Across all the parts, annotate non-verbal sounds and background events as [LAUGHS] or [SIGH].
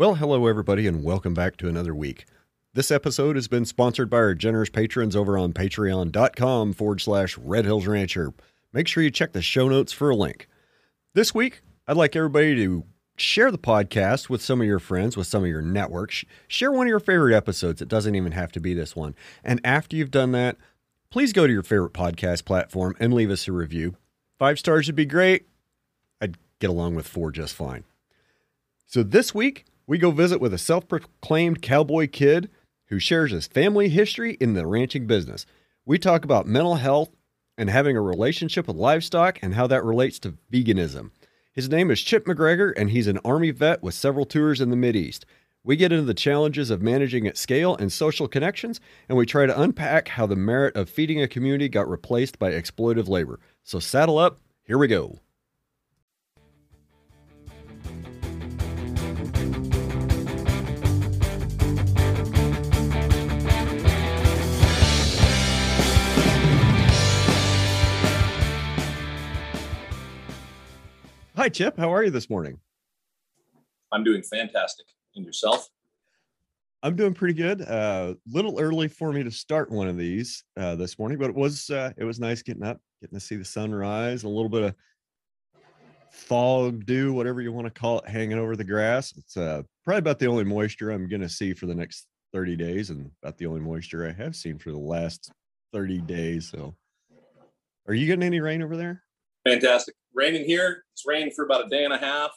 Well, hello, everybody, and welcome back to another week. This episode has been sponsored by our generous patrons over on patreon.com forward slash Red Hills Rancher. Make sure you check the show notes for a link. This week, I'd like everybody to share the podcast with some of your friends, with some of your networks. Share one of your favorite episodes. It doesn't even have to be this one. And after you've done that, please go to your favorite podcast platform and leave us a review. Five stars would be great. I'd get along with four just fine. So this week, we go visit with a self proclaimed cowboy kid who shares his family history in the ranching business. We talk about mental health and having a relationship with livestock and how that relates to veganism. His name is Chip McGregor, and he's an Army vet with several tours in the Mideast. We get into the challenges of managing at scale and social connections, and we try to unpack how the merit of feeding a community got replaced by exploitive labor. So saddle up, here we go. Hi, Chip. How are you this morning? I'm doing fantastic. And yourself? I'm doing pretty good. A uh, little early for me to start one of these uh, this morning, but it was uh, it was nice getting up, getting to see the sunrise, a little bit of fog, dew, whatever you want to call it, hanging over the grass. It's uh, probably about the only moisture I'm going to see for the next 30 days, and about the only moisture I have seen for the last 30 days. So, are you getting any rain over there? Fantastic. Raining here. It's rained for about a day and a half.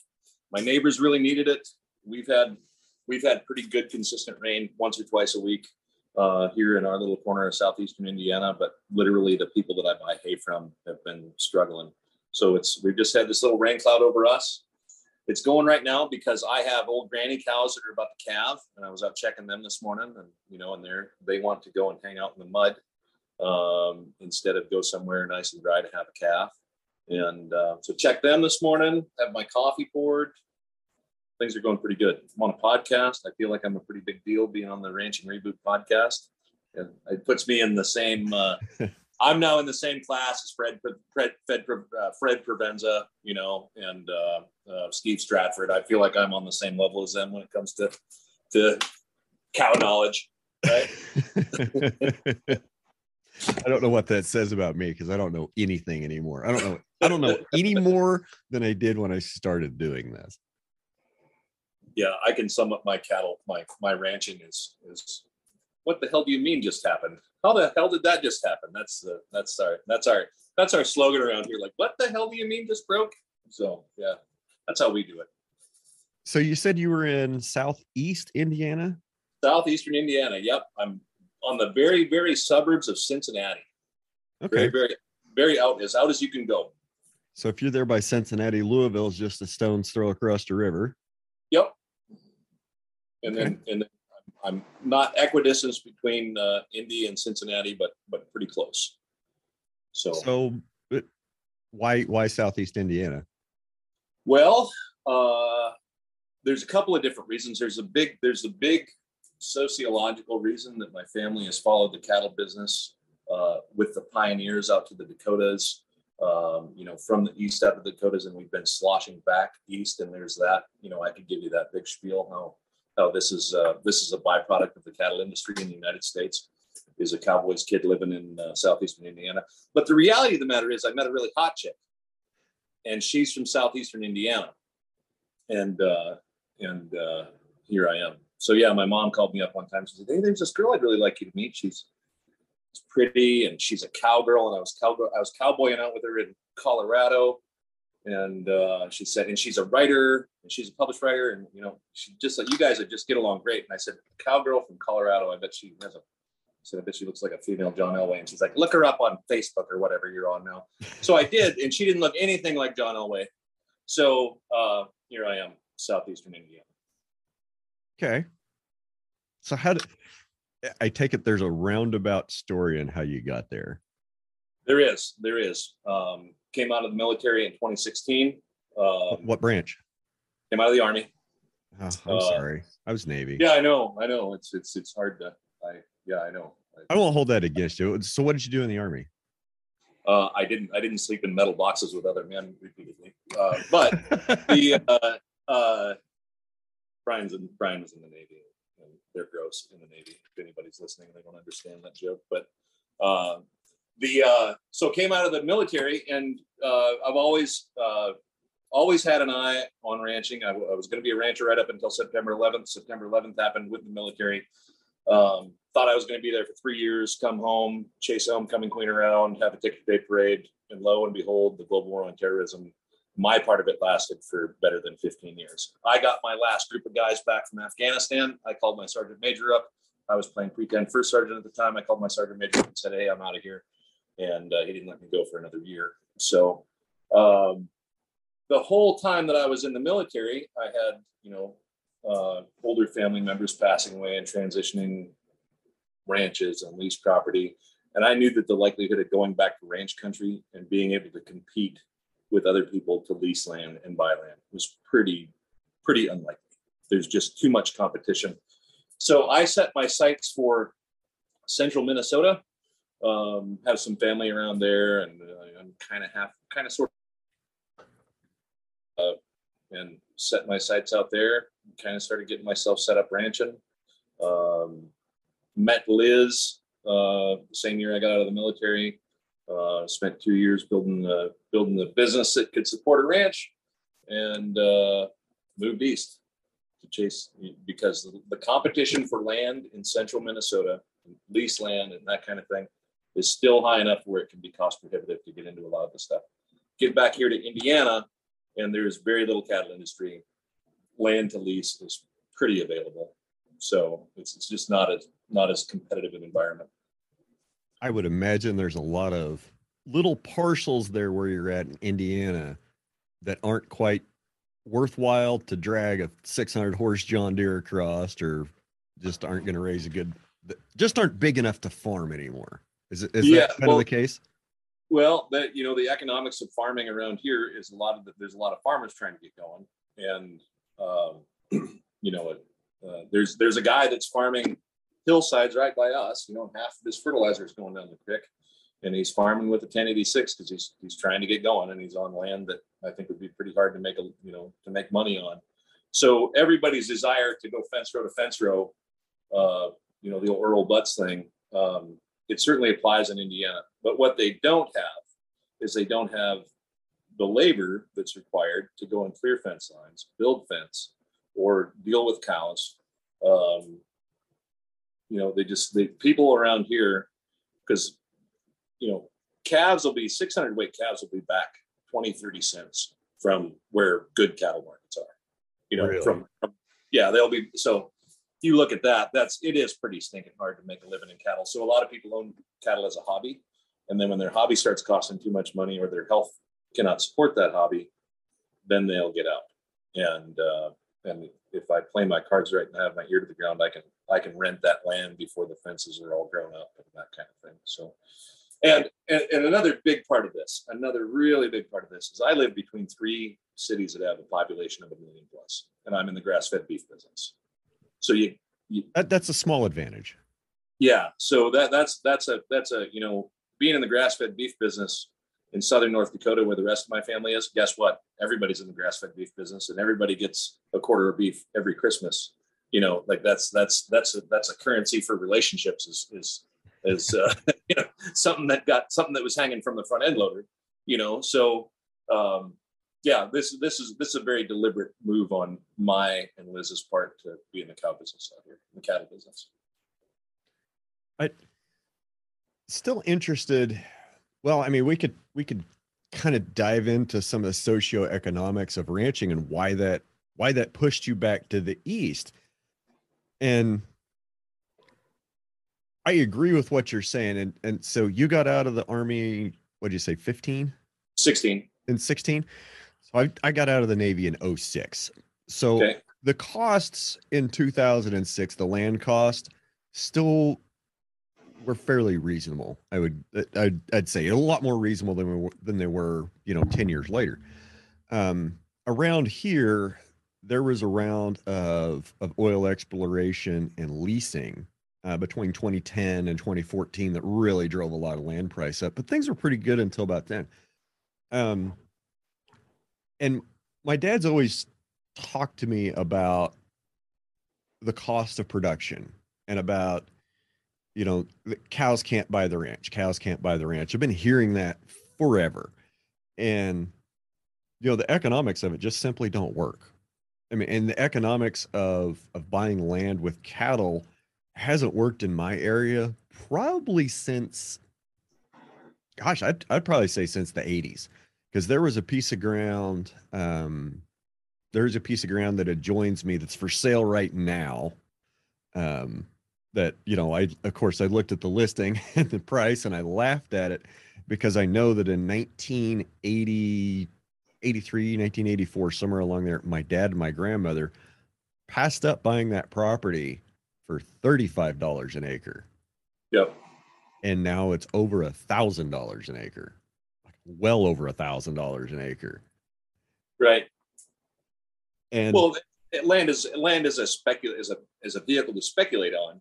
My neighbors really needed it. We've had we've had pretty good consistent rain once or twice a week uh, here in our little corner of southeastern Indiana. But literally, the people that I buy hay from have been struggling. So it's we've just had this little rain cloud over us. It's going right now because I have old granny cows that are about to calve, and I was out checking them this morning, and you know, and they're they want to go and hang out in the mud um, instead of go somewhere nice and dry to have a calf. And uh, so check them this morning. Have my coffee poured. Things are going pretty good. I'm on a podcast. I feel like I'm a pretty big deal being on the Ranch and Reboot podcast. And it puts me in the same. Uh, [LAUGHS] I'm now in the same class as Fred Fred Fred, uh, Fred Provenza, you know, and uh, uh, Steve Stratford. I feel like I'm on the same level as them when it comes to to cow knowledge, right? [LAUGHS] I don't know what that says about me because I don't know anything anymore. I don't know. I don't know any [LAUGHS] more than I did when I started doing this. Yeah, I can sum up my cattle. My my ranching is is. What the hell do you mean just happened? How the hell did that just happen? That's the that's our that's our that's our slogan around here. Like, what the hell do you mean just broke? So yeah, that's how we do it. So you said you were in southeast Indiana. Southeastern Indiana. Yep, I'm on the very, very suburbs of Cincinnati. Okay. Very, very, very out as out as you can go. So if you're there by Cincinnati, Louisville is just a stone's throw across the river. Yep. And okay. then and then I'm not equidistant between uh, Indy and Cincinnati, but but pretty close. So so why why Southeast Indiana? Well, uh, there's a couple of different reasons. There's a big there's a big sociological reason that my family has followed the cattle business uh, with the pioneers out to the Dakotas, um, you know, from the east out of the Dakotas, and we've been sloshing back east. And there's that, you know, I could give you that big spiel how how this is uh, this is a byproduct of the cattle industry in the United States. Is a cowboy's kid living in uh, southeastern Indiana. But the reality of the matter is, I met a really hot chick, and she's from southeastern Indiana, and uh, and uh, here I am so yeah, my mom called me up one time. She said, "Hey, there's this girl I'd really like you to meet. She's she's pretty and she's a cowgirl." And I was cowgirl, I was cowboying out with her in Colorado, and uh, she said, "And she's a writer and she's a published writer, and you know, she just like you guys would just get along great." And I said, "Cowgirl from Colorado. I bet she has a." I said, I bet she looks like a female John Elway. And she's like, look her up on Facebook or whatever you're on now. So I did, and she didn't look anything like John Elway. So uh, here I am, Southeastern Indiana. Okay. So how did I take it there's a roundabout story on how you got there? There is. There is. Um, came out of the military in 2016. Um, what branch? Came out of the army. Oh, I'm uh, sorry. I was Navy. Yeah, I know. I know. It's it's it's hard to. I yeah, I know. I, I won't hold that against you. So, what did you do in the army? Uh, I didn't. I didn't sleep in metal boxes with other men repeatedly. Uh, but the [LAUGHS] uh, uh Brian's in Brian was in the Navy, and they're gross in the Navy. If anybody's listening, they don't understand that joke. But uh, the uh, so came out of the military, and uh, I've always uh, always had an eye on ranching. I, was going to be a rancher right up until September 11th. September 11th happened with the military. Um, thought I was going to be there for three years, come home, chase homecoming queen around, have a ticket day parade, and lo and behold, the global war on terrorism. My part of it lasted for better than 15 years. I got my last group of guys back from Afghanistan. I called my sergeant major up. I was playing pre-10 first sergeant at the time. I called my sergeant major and said, "Hey, I'm out of here," and uh, he didn't let me go for another year. So um, the whole time that I was in the military, I had you know uh, older family members passing away and transitioning ranches and lease property. And I knew that the likelihood of going back to ranch country and being able to compete with other people to lease land and buy land was pretty, pretty unlikely. There's just too much competition. So I set my sights for central Minnesota. Um, have some family around there, and uh, I'm kind of half, kind of sort of, uh, and set my sights out there. Kind of started getting myself set up ranching. Um, met Liz uh, the same year I got out of the military. Uh, spent two years building the building the business that could support a ranch, and uh, moved east to chase because the, competition for land in central Minnesota, lease land and that kind of thing, is still high enough where it can be cost prohibitive to get into a lot of the stuff. Get back here to Indiana, and there's very little cattle industry. Land to lease is pretty available, so it's, it's just not as not as competitive an environment. I would imagine there's a lot of little parcels there where you're at in Indiana that aren't quite worthwhile to drag a 600 horse John Deere across or just aren't going to raise a good, just aren't big enough to farm anymore. Is, is Yeah, that kind well- of the case? Well, that you know, the economics of farming around here is a lot of the, there's a lot of farmers trying to get going, and um, [CLEARS THROAT] you know, uh, there's there's a guy that's farming hillsides right by us. You know, half of his fertilizer is going down the creek, and he's farming with a 1086 because he's he's trying to get going, and he's on land that I think would be pretty hard to make a you know to make money on. So everybody's desire to go fence row to fence row, uh, you know, the old Earl Butz thing, um, it certainly applies in Indiana. But what they don't have is they don't have the labor that's required to go and clear fence lines, build fence, or deal with cows. Um, you know, they just the people around here, because you know, calves will be 600 weight calves will be back 20, 30 cents from where good cattle markets are. You know, Really? from, from yeah, they'll be so if you look at that, that's it is pretty stinking hard to make a living in cattle. So a lot of people own cattle as a hobby. And then when their hobby starts costing too much money or their health cannot support that hobby, then they'll get out. And uh, and if I play my cards right and have my ear to the ground, I can I can rent that land before the fences are all grown up and that kind of thing. So and and, and another big part of this, another really big part of this is I live between three cities that have a population of a million plus, and I'm in the grass-fed beef business. So you That, that's a small advantage. yeah, so that that's that's a that's a you know being in the grass-fed beef business in southern North Dakota, where the rest of my family is. Guess what? Everybody's in the grass-fed beef business, and everybody gets a quarter of beef every Christmas. You know, like that's that's that's a, that's a currency for relationships. Is is is uh, [LAUGHS] you know something that got something that was hanging from the front end loader. You know, so um, yeah, this this is this is a very deliberate move on my and Liz's part to be in the cow business out here, the cattle business. I still interested. Well, I mean, we could we could kind of dive into some of the socioeconomics of ranching and why that why that pushed you back to the east. And I agree with what you're saying. And and so you got out of the army, what did you say, 15? 16. in 16 so I, I got out of the navy in 06 so Okay. the costs in 2006 the land cost still were fairly reasonable i would i'd, I'd say a lot more reasonable than, we were, than they were you know 10 years later um, around here there was a round of of oil exploration and leasing uh, between 2010 and 2014 that really drove a lot of land price up but things were pretty good until about then. Um, and my dad's always talked to me about the cost of production and about you know cows can't buy the ranch cows can't buy the ranch. I've been hearing that forever. And you know the economics of it just simply don't work i mean and the economics of of buying land with cattle hasn't worked in my area probably since gosh i'd, I'd probably say since the 80s because there was a piece of ground um there's a piece of ground that adjoins me that's for sale right now um that you know i of course i looked at the listing [LAUGHS] and the price and i laughed at it because i know that in 1980 83 1984 somewhere along there my dad and my grandmother passed up buying that property for $35 an acre Yep. and now it's over a thousand dollars an acre like well over a thousand dollars an acre Right. and Well, land is land is a specul is a is a vehicle to speculate on,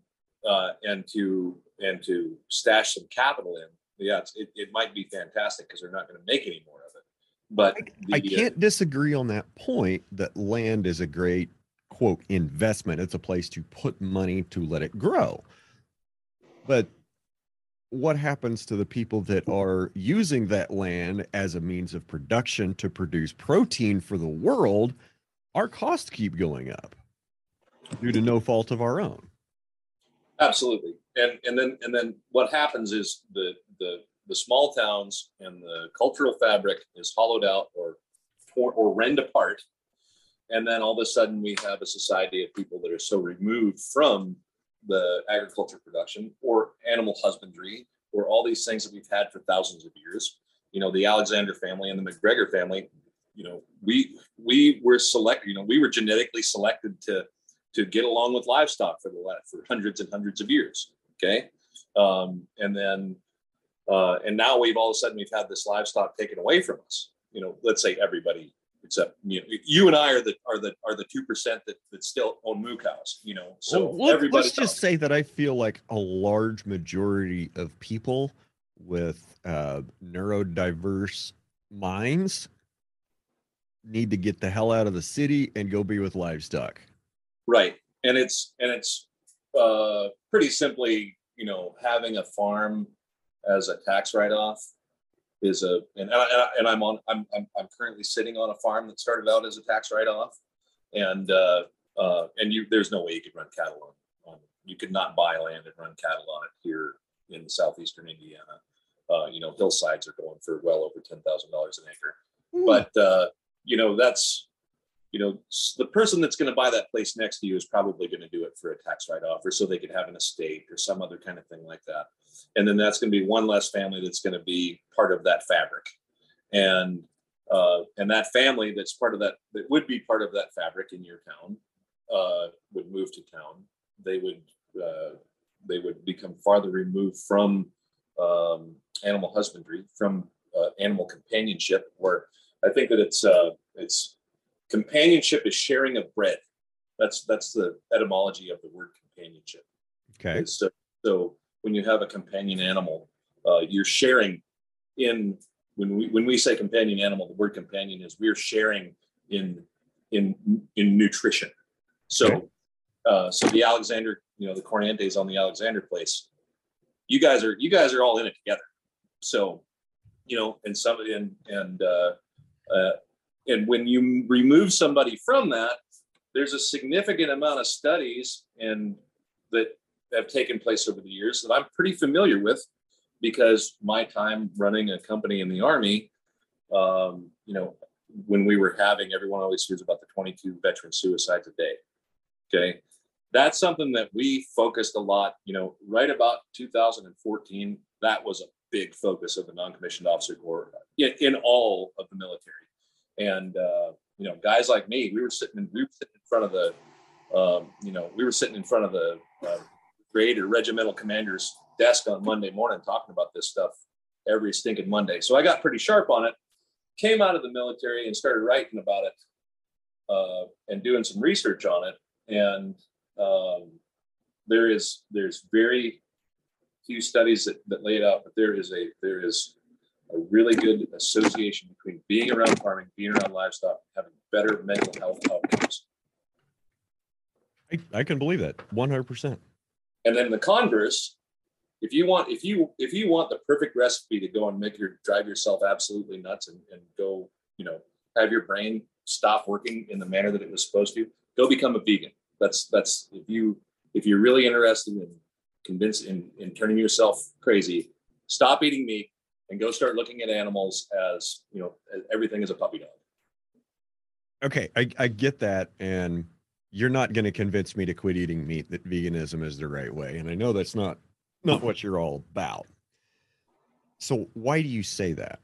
uh, and to and to stash some capital in. Yeah, it's, it it might be fantastic because they're not going to make any more of it. But I the, uh, can't disagree on that point that land is a great quote investment. It's a place to put money to let it grow. But what happens to the people that are using that land as a means of production to produce protein for the world? Our costs keep going up due to no fault of our own. Absolutely. And and then and then what happens is the the the small towns and the cultural fabric is hollowed out or or, or rend apart. And then all of a sudden we have a society of people that are so removed from the agriculture production or animal husbandry or all these things that we've had for thousands of years. You know, the Alexander family and the McGregor family, you know, we we were selected, you know, we were genetically selected to to get along with livestock for the last for hundreds and hundreds of years. Okay, um, and then uh, and now we've all of a sudden we've had this livestock taken away from us. You know, let's say everybody except you, know, you and I are the are the are the two percent that, that still own moo cows. You know, so Well, let- everybody let's just say that I feel like a large majority of people with uh, neurodiverse minds need to get the hell out of the city and go be with livestock. Right. And it's and it's uh pretty simply, you know, having a farm as a tax write-off is a and and, I, and I'm on I'm, I'm I'm currently sitting on a farm that started out as a tax write-off. And uh uh and you there's no way you could run cattle on, on you could not buy land and run cattle on it here in southeastern Indiana. Uh, you know, hillsides are going for well over ten thousand dollars an acre. But uh, you know that's you know the person that's going to buy that place next to you is probably going to do it for a tax write-off or so they could have an estate or some other kind of thing like that. And then that's going to be one less family that's going to be part of that fabric. And uh, and that family that's part of that that would be part of that fabric in your town uh, would move to town. They would uh, they would become farther removed from um, animal husbandry from uh, animal companionship where I think that it's uh, it's companionship is sharing of bread. That's that's the etymology of the word companionship. Okay. So, so when you have a companion animal, uh, you're sharing in when we when we say companion animal, the word companion is we're sharing in in in nutrition. So Okay. uh, so the Alexander, you know, the Corrientes on the Alexander place, you guys are you guys are all in it together. So you know, and some and and uh, uh, and when you remove somebody from that, there's a significant amount of studies and that have taken place over the years that I'm pretty familiar with because my time running a company in the army, um, you know, when we were having everyone always hears about the 22 veteran suicides a day. Okay. That's something that we focused a lot, you know, right about 2014. That was a big focus of the non-commissioned officer corps in, in all of the military. And uh, you know, guys like me, we were sitting in, we were sitting in front of the, um, you know, we were sitting in front of the uh, or regimental commander's desk on Monday morning talking about this stuff every stinking Monday. So I got pretty sharp on it. Came out of the military and started writing about it uh, and doing some research on it. And um, there is there's very few studies that, that lay it out, but there is a there is a really good association between being around farming, being around livestock, having better mental health outcomes. I, I can believe that 100%. And then the converse, if you want, if you if you want the perfect recipe to go and make your drive yourself absolutely nuts and, and go, you know, have your brain stop working in the manner that it was supposed to, go become a vegan. That's that's if you if you're really interested in convinced in, in turning yourself crazy, stop eating meat and go start looking at animals as you know everything is a puppy dog. Okay, I, I get that, and you're not going to convince me to quit eating meat that veganism is the right way, and I know that's not not what you're all about. So why do you say that?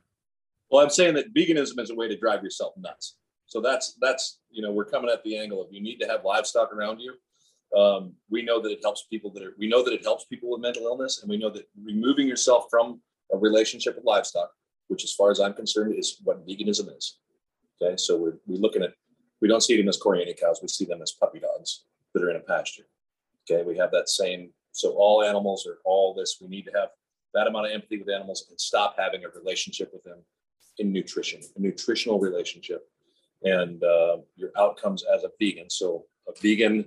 Well, I'm saying that veganism is a way to drive yourself nuts. So that's that's you know we're coming at the angle of you need to have livestock around you. Um, we know that it helps people that are we know that it helps people with mental illness, and we know that removing yourself from a relationship with livestock, which as far as I'm concerned is what veganism is. Okay, so we're we're looking at we don't see them as Corriente cows, we see them as puppy dogs that are in a pasture. Okay, we have that same so all animals are all this. We need to have that amount of empathy with animals and stop having a relationship with them in nutrition, a nutritional relationship and uh, your outcomes as a vegan. So a vegan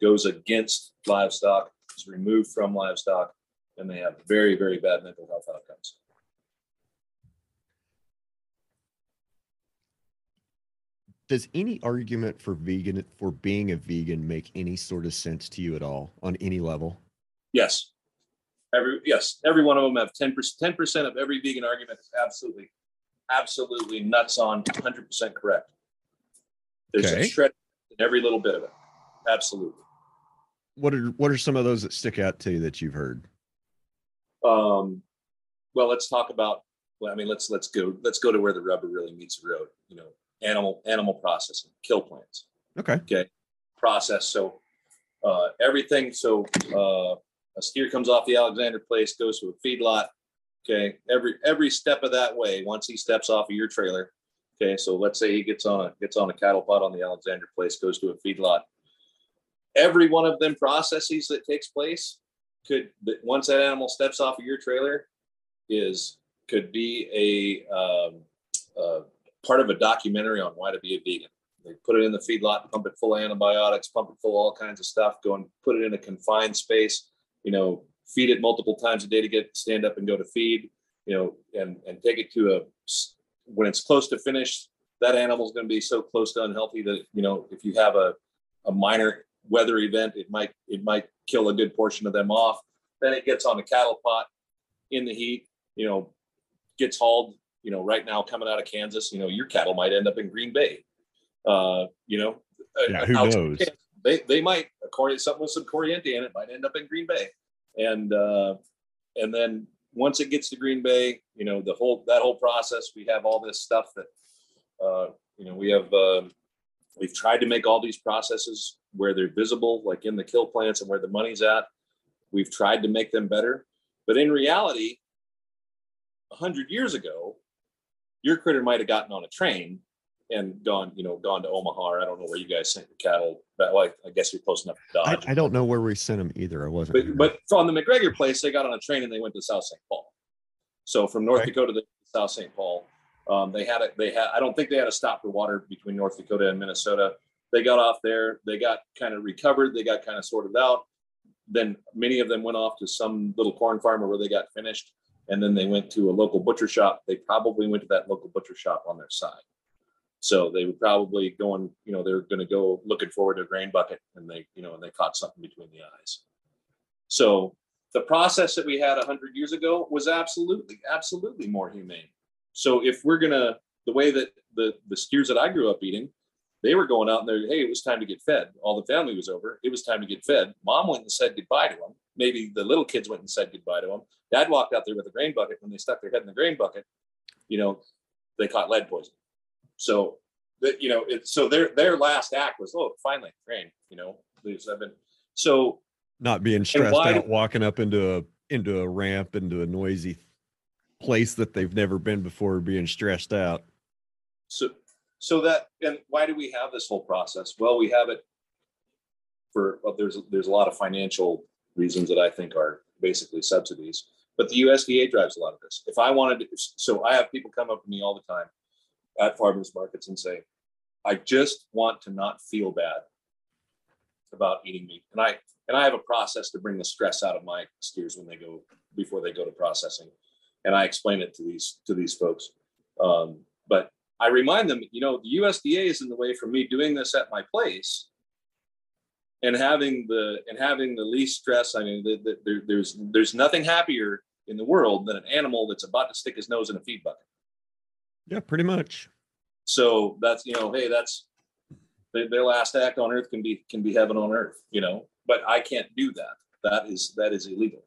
goes against livestock, is removed from livestock, and they have very, very bad mental health outcomes. Does any argument for vegan for being a vegan make any sort of sense to you at all on any level? Yes. Every yes, every one of them have 10%. 10% of every vegan argument is absolutely, absolutely nuts on 100% correct. There's okay. a shred in every little bit of it. Absolutely. What are what are some of those that stick out to you that you've heard? Um, well, let's talk about. Well, I mean, let's let's go let's go to where the rubber really meets the road. You know, animal animal processing, kill plants. Okay. Okay. Process. So uh, everything. So uh, a steer comes off the Alexander place, goes to a feedlot. Okay. Every every step of that way, once he steps off of your trailer, Okay, so let's say he gets on a gets on a cattle pot on the Alexander place, goes to a feedlot. Every one of them processes that takes place could that once that animal steps off of your trailer is could be a, um, uh, part of a documentary on why to be a vegan. They put it in the feedlot, pump it full of antibiotics, pump it full of all kinds of stuff, go and put it in a confined space. You know, feed it multiple times a day to get stand up and go to feed. You know, and and take it to a when it's close to finish, that animal's going to be so close to unhealthy that you know if you have a, a minor weather event, it might it might kill a good portion of them off. Then it gets on a cattle pot in the heat, you know, gets hauled. You know, right now coming out of Kansas, you know, your cattle might end up in Green Bay. Uh, you know, yeah, who knows? They they might according to something with some Corriente in it might end up in Green Bay, and uh, and then once it gets to Green Bay, you know, the whole that whole process, we have all this stuff that uh, you know, we have uh, we've tried to make all these processes where they're visible, like in the kill plants and where the money's at. We've tried to make them better, but in reality, a hundred years ago, your critter might have gotten on a train and gone, you know, gone to Omaha. Or I don't know where you guys sent your cattle. But well, I guess you're close enough to Dodge. I, I, don't know where we sent them either. I wasn't. But, but from the McGregor place, they got on a train and they went to South St. Paul. So from North right. Dakota to South St. Paul, um, they had it. They had. I don't think they had a stop for water between North Dakota and Minnesota. They got off there. They got kind of recovered. They got kind of sorted out. Then many of them went off to some little corn farmer where they got finished, and then they went to a local butcher shop. They probably went to that local butcher shop on their side. So they were probably going, you know, they're going to go looking forward to a grain bucket, and they, you know, and they caught something between the eyes. So the process that we had 100 years ago was absolutely, absolutely more humane. So if we're gonna, the way that the the steers that I grew up eating, they were going out and they hey, it was time to get fed. All the family was over. It was time to get fed. Mom went and said goodbye to them. Maybe the little kids went and said goodbye to them. Dad walked out there with a grain bucket. When they stuck their head in the grain bucket, you know, they caught lead poisoning. So that you know, it so their their last act was, oh, finally, grain. You know, please, I've been so not being stressed out walking up into a into a ramp into a noisy place that they've never been before, being stressed out. So so that and why do we have this whole process? Well, we have it for well, there's there's a lot of financial reasons that I think are basically subsidies. But the USDA drives a lot of this. If I wanted to, so I have people come up to me all the time at farmers markets and say, I just want to not feel bad. about eating meat. And I and I have a process to bring the stress out of my steers when they go before they go to processing. And I explain it to these to these folks. Um, but I remind them, you know, the USDA is in the way for me doing this at my place and having the and having the least stress. I mean, the, the, there, there's there's nothing happier in the world than an animal that's about to stick his nose in a feed bucket. Yeah, pretty much. So that's you know, hey, that's their, their last act on earth can be can be heaven on earth, you know. But I can't do that. That is that is illegal.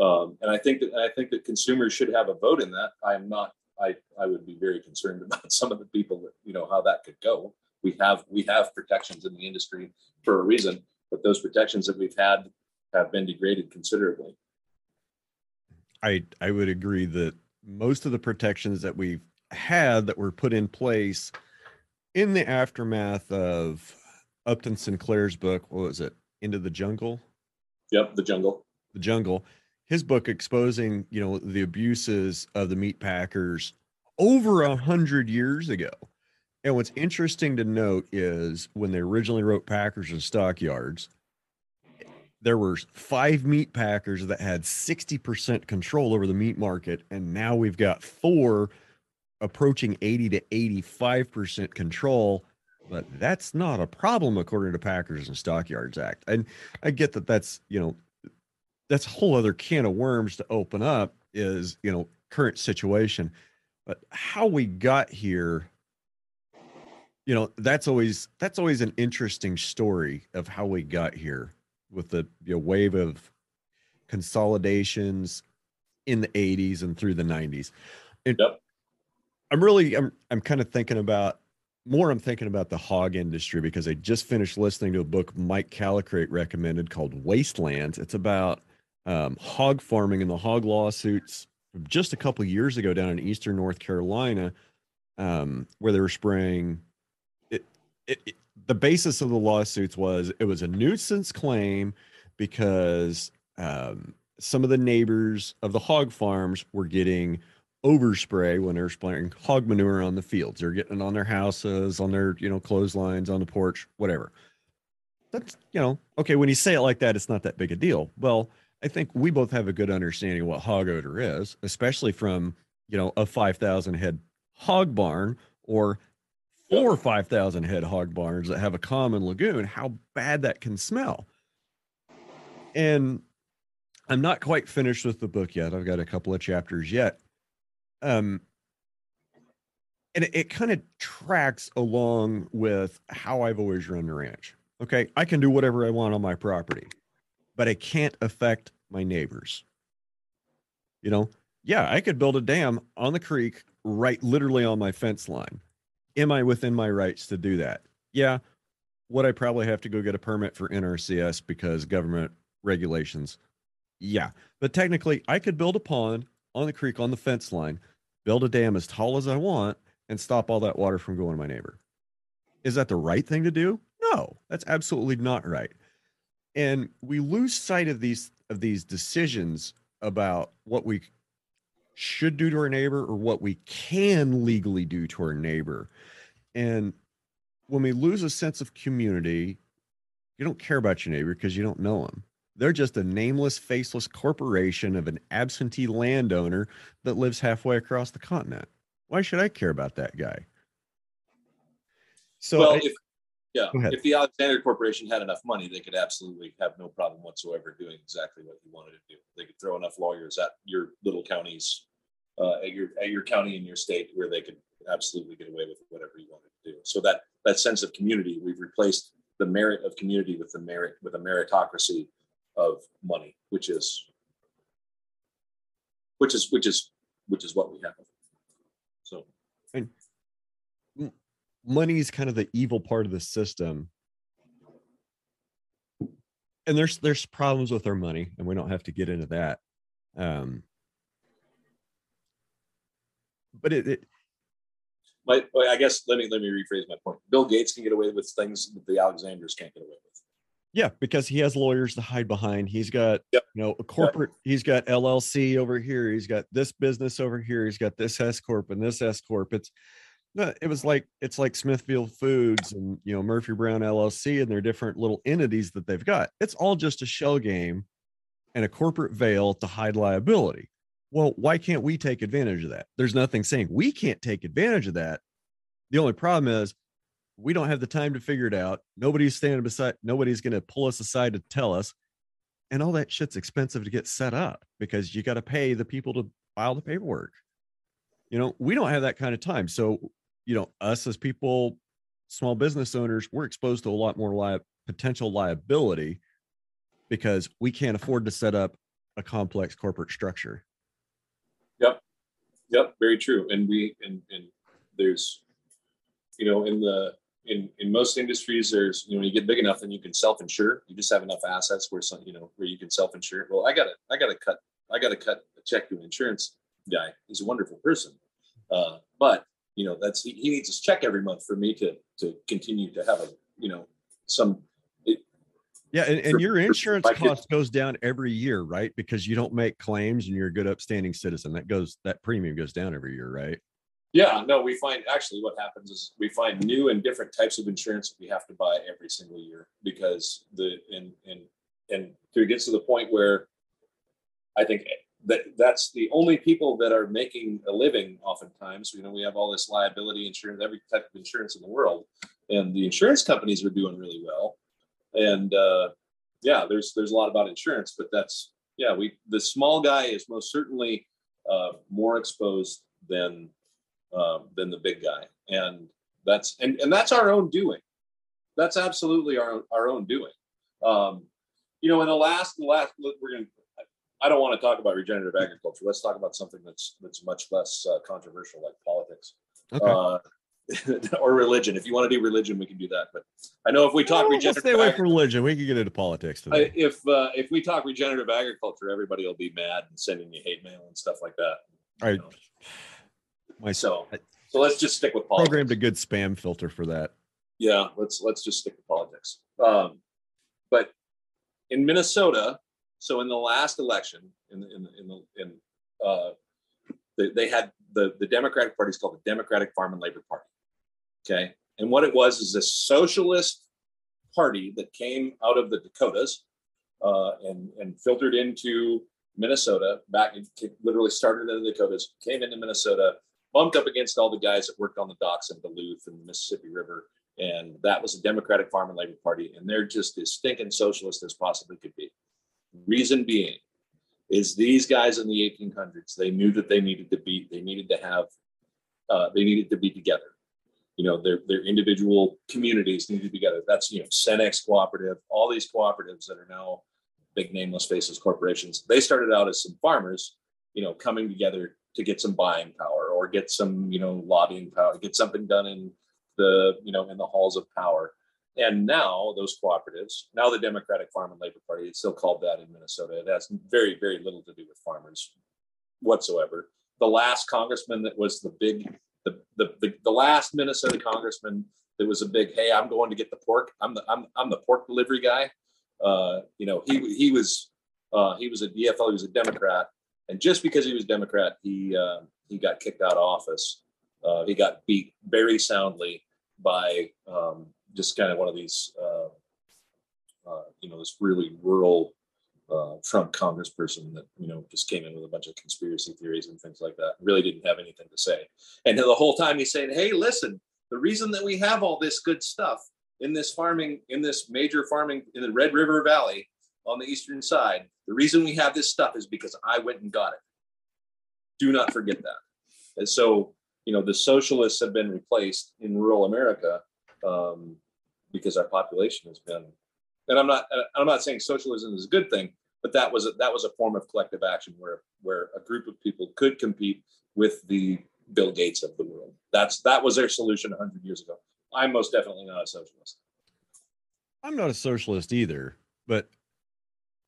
Um, and I think that I think that consumers should have a vote in that. I'm not. I I would be very concerned [LAUGHS] about some of the people that you know how that could go. We have we have protections in the industry for a reason, but those protections that we've had have been degraded considerably. I I would agree that most of the protections that we've had that were put in place in the aftermath of Upton Sinclair's book, what was it? Into the Jungle? Yep, the jungle. The Jungle. His book exposing, you know, the abuses of the meat packers over a hundred years ago. And what's interesting to note is when they originally wrote Packers and Stockyards, there were five meat packers that had 60% control over the meat market. And now we've got four approaching 80 to 85% control. But that's not a problem according to Packers and Stockyards Act. And I get that that's, you know, that's a whole other can of worms to open up is, you know, current situation. But how we got here you know that's always that's always an interesting story of how we got here with the you know, wave of consolidations in the 80s and through the 90s and Yep. i'm really i'm i'm kind of thinking about more i'm thinking about the hog industry because i just finished listening to a book mike callicrate recommended called wastelands it's about um, hog farming and the hog lawsuits just a couple years ago down in eastern north carolina um, where they were spraying it, it, it- the basis of the lawsuits was it was a nuisance claim because um, some of the neighbors of the hog farms were getting overspray when they're spraying hog manure on the fields. They're getting on their houses, on their you know clotheslines, on the porch, whatever. That's you know okay. When you say it like that, it's not that big a deal. Well, I think we both have a good understanding of what hog odor is, especially from you know a five thousand head hog barn or four or five thousand head hog barns that have a common lagoon, how bad that can smell. And I'm not quite finished with the book yet. I've got a couple of chapters yet. Um, and it, it kind of tracks along with how I've always run the ranch. Okay, I can do whatever I want on my property, but I can't affect my neighbors. You know, yeah, I could build a dam on the creek right literally on my fence line am I within my rights to do that? Yeah. Would I probably have to go get a permit for NRCS because government regulations? Yeah. But technically, I could build a pond on the creek on the fence line, build a dam as tall as I want, and stop all that water from going to my neighbor. Is that the right thing to do? No, that's absolutely not right. And we lose sight of these of these decisions about what we should do to our neighbor or what we can legally do to our neighbor. And when we lose a sense of community, you don't care about your neighbor because you don't know them. They're just a nameless, faceless corporation of an absentee landowner that lives halfway across the continent. Why should I care about that guy? So, well, I- if yeah, if the Alexander Corporation had enough money, they could absolutely have no problem whatsoever doing exactly what you wanted to do. They could throw enough lawyers at your little counties, uh, at your at your county in your state, where they could absolutely get away with whatever you wanted to do. So that that sense of community, we've replaced the merit of community with the merit with a meritocracy of money, which is which is which is which is what we have. So money is kind of the evil part of the system and there's there's problems with our money and we don't have to get into that um but it, it my, I guess let me let me rephrase my point. Bill Gates can get away with things that the Alexanders can't get away with. yeah because he has lawyers to hide behind he's got Yep. you know a corporate he's got llc over here he's got this business over here he's got this s corp and this s corp it's it was like it's like Smithfield Foods and you know Murphy Brown LLC and their different little entities that they've got. It's all just a shell game and a corporate veil to hide liability. Well, why can't we take advantage of that? There's nothing saying we can't take advantage of that. The only problem is we don't have the time to figure it out. Nobody's standing beside, nobody's going to pull us aside to tell us. And all that shit's expensive to get set up because you got to pay the people to file the paperwork. You know, we don't have that kind of time. So, you know, us as people, small business owners, we're exposed to a lot more li- potential liability because we can't afford to set up a complex corporate structure. Yep. Yep. Very true. And we, and, and there's, you know, in the, in, in most industries, there's, you know, when you get big enough, and you can self-insure. You just have enough assets where some, you know, where you can self-insure. Well, I got to, I got to cut, I got to cut a check to an insurance guy. He's a wonderful person. Uh, but you know, that's, he, he needs his check every month for me to, to continue to have a, you know, some, it, Yeah, and, and For- your insurance cost goes down every year, right? Because you don't make claims and you're a good upstanding citizen. That goes that premium goes down every year, right? Yeah, no, we find actually what happens is we find new and different types of insurance that we have to buy every single year because the and and and it gets to the point where I think that that's the only people that are making a living oftentimes. You know, we have all this liability insurance, every type of insurance in the world, and the insurance companies are doing really well. And uh, yeah, there's there's a lot about insurance, but that's yeah, we the small guy is most certainly uh, more exposed than um, than the big guy, and that's and and that's our own doing. That's absolutely our our own doing. Um, you know, in the last the last we're gonna. I don't want to talk about regenerative agriculture. Let's talk about something that's that's much less uh, controversial, like politics Okay. uh, [LAUGHS] or religion. If you want to do religion, we can do that. But I know if we talk Well, regenerative, stay away from religion. We can get into politics I- if uh, if we talk regenerative agriculture, everybody will be mad and sending you hate mail and stuff like that. All right. My So so let's just stick with politics. programmed a good spam filter for that. yeah let's let's just stick to politics um but in minnesota so in the last election in the in the in, the, in uh they, they had the the democratic party is called the democratic farm and labor party okay and what it was is a socialist party that came out of the dakotas uh, and and filtered into minnesota back it literally started in the dakotas came into minnesota bumped up against all the guys that worked on the docks in duluth and the mississippi river and that was the Democratic Farm and Labor Party, and they're just as stinking socialist as possibly could be. Reason being is these guys in the 1800s, they knew that they needed to be, they needed to have, uh, they needed to be together. You know, their their individual communities needed to be together. That's you know, Cenex Cooperative, all these cooperatives that are now big nameless faceless corporations. They started out as some farmers, you know, coming together to get some buying power or get some, you know, lobbying power, get something done in the you know in the halls of power and now those cooperatives now the democratic farm and labor party it's still called that in minnesota it has very very little to do with farmers whatsoever. The last congressman that was the big the the, the, the last minnesota congressman that was a big hey i'm going to get the pork i'm the i'm, I'm the pork delivery guy. Uh you know he he was uh he was a dfl he was a democrat and just because he was democrat he uh, he got kicked out of office. Uh, he got beat very soundly by um, just kind of one of these, uh, uh, you know, this really rural uh, Trump congressperson that, you know, just came in with a bunch of conspiracy theories and things like that. Really didn't have anything to say. And the whole time he's saying, hey, listen, the reason that we have all this good stuff in this farming, in this major farming in the Red River Valley on the eastern side, the reason we have this stuff is because I went and got it. Do not forget that. And so, you know, the socialists have been replaced in rural America um, because our population has been. And I'm not. I'm not saying socialism is a good thing, but that was a, that was a form of collective action where where a group of people could compete with the Bill Gates of the world. That's that was their solution 100 years ago. I'm most definitely not a socialist. I'm not a socialist either, but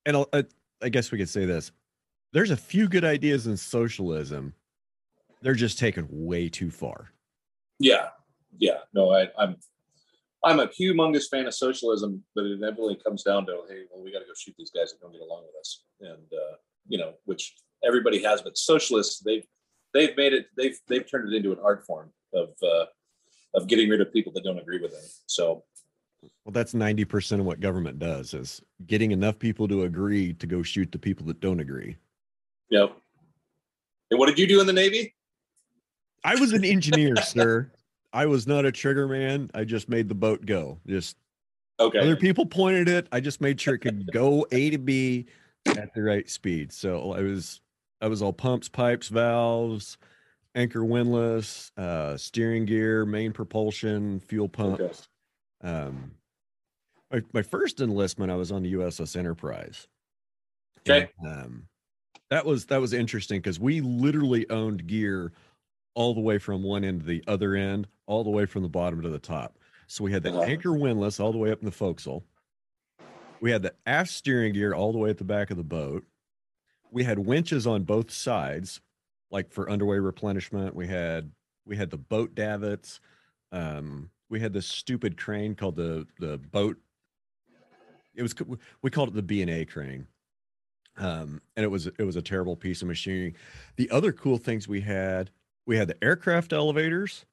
and I'll, I, I guess we could say this: there's a few good ideas in socialism. They're just taken way too far. Yeah, yeah. No, I, I'm I'm a humongous fan of socialism, but it inevitably comes down to, hey, well, we got to go shoot these guys that don't get along with us, and uh, you know, which everybody has. But socialists, they've they've made it, they've they've turned it into an art form. of uh, of getting rid of people that don't agree with them. So Well, that's 90% of what government does is getting enough people to agree to go shoot the people that don't agree. Yep. And what did you do in the Navy? I was an engineer, [LAUGHS] sir. I was not a trigger man. I just made the boat go. Just Okay. other people pointed it. I just made sure it could go A to B at the right speed. So I was I was all pumps, pipes, valves, anchor windlass, uh, steering gear, main propulsion, fuel pumps. Okay. Um, my, my first enlistment, I was on the USS Enterprise. Okay. And, um, that was that was interesting because we literally owned gear all the way from one end to the other end, all the way from the bottom to the top. So we had the anchor windlass all the way up in the forecastle. We had the aft steering gear all the way at the back of the boat. We had winches on both sides, like for underway replenishment. We had we had the boat davits. Um, we had this stupid crane called the the boat. It was we called it the B and A crane, um, and it was it was a terrible piece of machinery. The other cool things we had we had the aircraft elevators,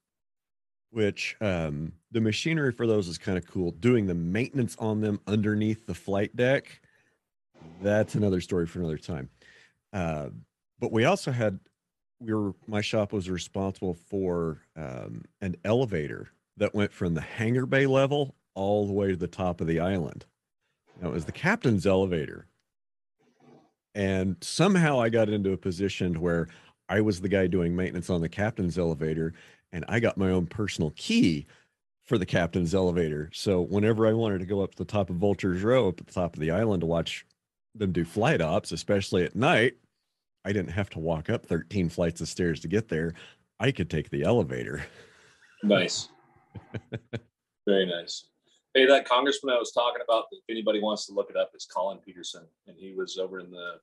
which um, the machinery for those is kind of cool. Doing the maintenance on them underneath the flight deck, that's another story for another time. Uh, but we also had we were my shop was responsible for um, an elevator that went from the hangar bay level all the way to the top of the island. Now, it was the captain's elevator. And somehow I got into a position where I was the guy doing maintenance on the captain's elevator, and I got my own personal key for the captain's elevator. So whenever I wanted to go up to the top of Vulture's Row, up at the top of the island to watch them do flight ops, especially at night, I didn't have to walk up 13 flights of stairs to get there. I could take the elevator. Nice. Very nice. Hey, that congressman I was talking about, if anybody wants to look it up, is Collin Peterson, and he was over in the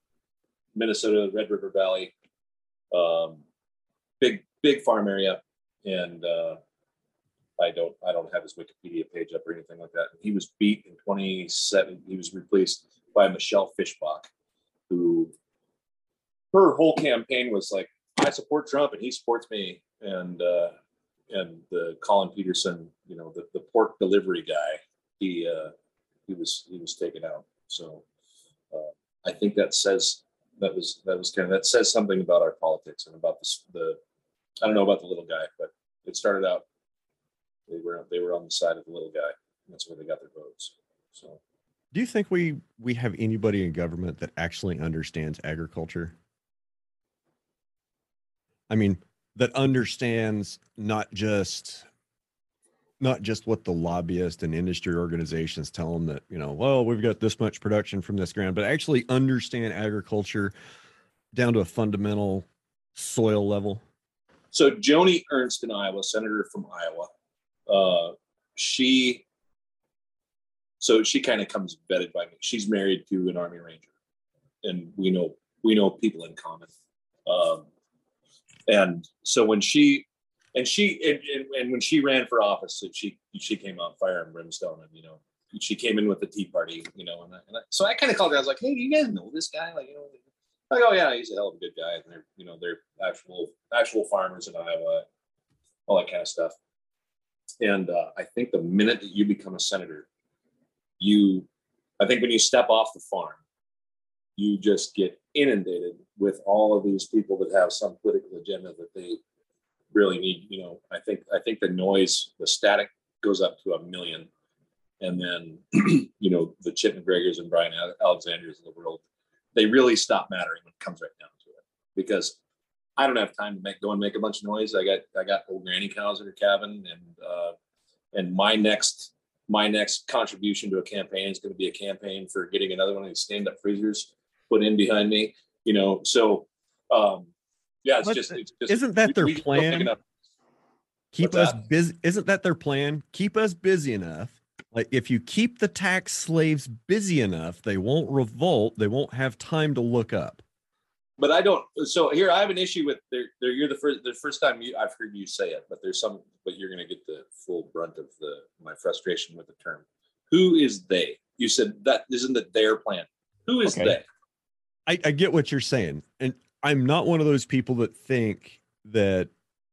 Minnesota Red River Valley, um, big big farm area, and uh, I don't I don't have his Wikipedia page up or anything like that. He was beat in 27. He was replaced by Michelle Fischbach, who her whole campaign was like, I support Trump and he supports me, and uh, and the Collin Peterson, you know, the, the pork delivery guy, he uh, he was he was taken out. So uh, I think that says that was that was kind of that says something about our politics and about this the I don't know about the little guy, but it started out they were they were on the side of the little guy. That's where they got their votes. So Do you think we we have anybody in government that actually understands agriculture? I mean, that understands not just not just what the lobbyist and industry organizations tell them that, you know, well, we've got this much production from this ground, but actually understand agriculture down to a fundamental soil level. So Joni Ernst in Iowa, senator from Iowa, uh, she, so she kind of comes vetted by me. She's married to an Army Ranger, and we know we know people in common. Um, and so when she, and she, and, and, and when she ran for office, she she came on fire and brimstone, and you know she came in with the Tea Party, you know, and, I, and I, so I kind of called her. I was like, "Hey, do you guys know this guy? Like, you know, like, oh yeah, he's a hell of a good guy, and they're you know they're actual actual farmers in Iowa, all that kind of stuff. And uh, I think the minute that you become a senator, you, I think when you step off the farm, you just get inundated with all of these people that have some political agenda that they really need. You know, I think I think the noise, the static goes up to a million, and then [CLEARS THROAT] you know the Chip McGregors and Brian Alexanders of the world, they really stop mattering when it comes right down to it because I don't have time to make go and make a bunch of noise. I got I got old granny cows at her cabin, and uh, and my next my next contribution to a campaign is going to be a campaign for getting another one of these stand up freezers put in behind me. You know, so um, yeah, it's just, it's just isn't that their we just don't think plan? keep What's us busy isn't that their plan keep us busy enough like if you keep the tax slaves busy enough they won't revolt they won't have time to look up But I don't. So here, I have an issue with. There, there. You're the first. The first time you, I've heard you say it, but there's some. But you're going to get the full brunt of the my frustration with the term. Who is they? You said that isn't that their plan. Who is Okay. they? I, I get what you're saying and i'm not one of those people that think that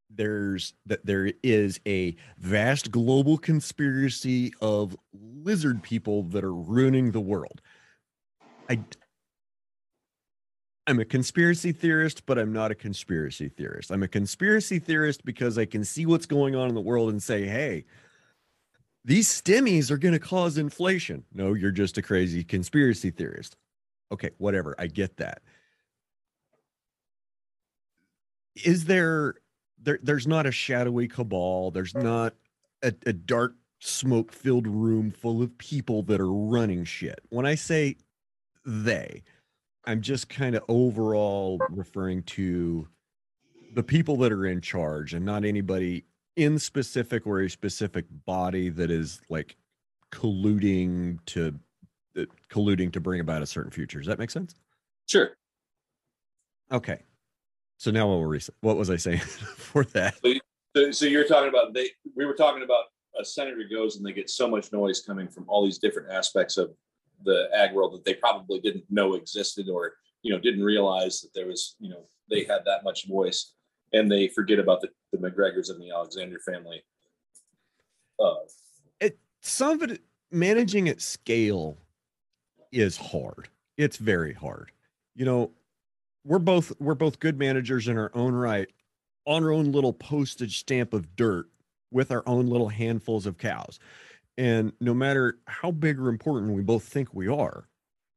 there's that there is a vast global conspiracy of lizard people that are ruining the world. I I'm a conspiracy theorist, but I'm not a conspiracy theorist. I'm a conspiracy theorist because I can see what's going on in the world and say, hey, these stimmies are going to cause inflation. No, you're just a crazy conspiracy theorist. Okay, whatever. I get that. Is there there there's not a shadowy cabal, there's not a, a dark smoke filled room full of people that are running shit. When I say they, I'm just kind of overall referring to the people that are in charge and not anybody in specific or a specific body that is like colluding to uh, colluding to bring about a certain future. Does that make sense? Sure. Okay. So now what were what was I saying [LAUGHS] for that? So, so you're talking about they we were talking about a senator goes and they get so much noise coming from all these different aspects of the ag world that they probably didn't know existed or you know didn't realize that there was you know they had that much voice. And they forget about the, the mcgregors and the alexander family. Uh, it some of it managing at scale is hard. It's very hard. You know we're both we're both good managers in our own right on our own little postage stamp of dirt with our own little handfuls of cows and no matter how big or important we both think we are,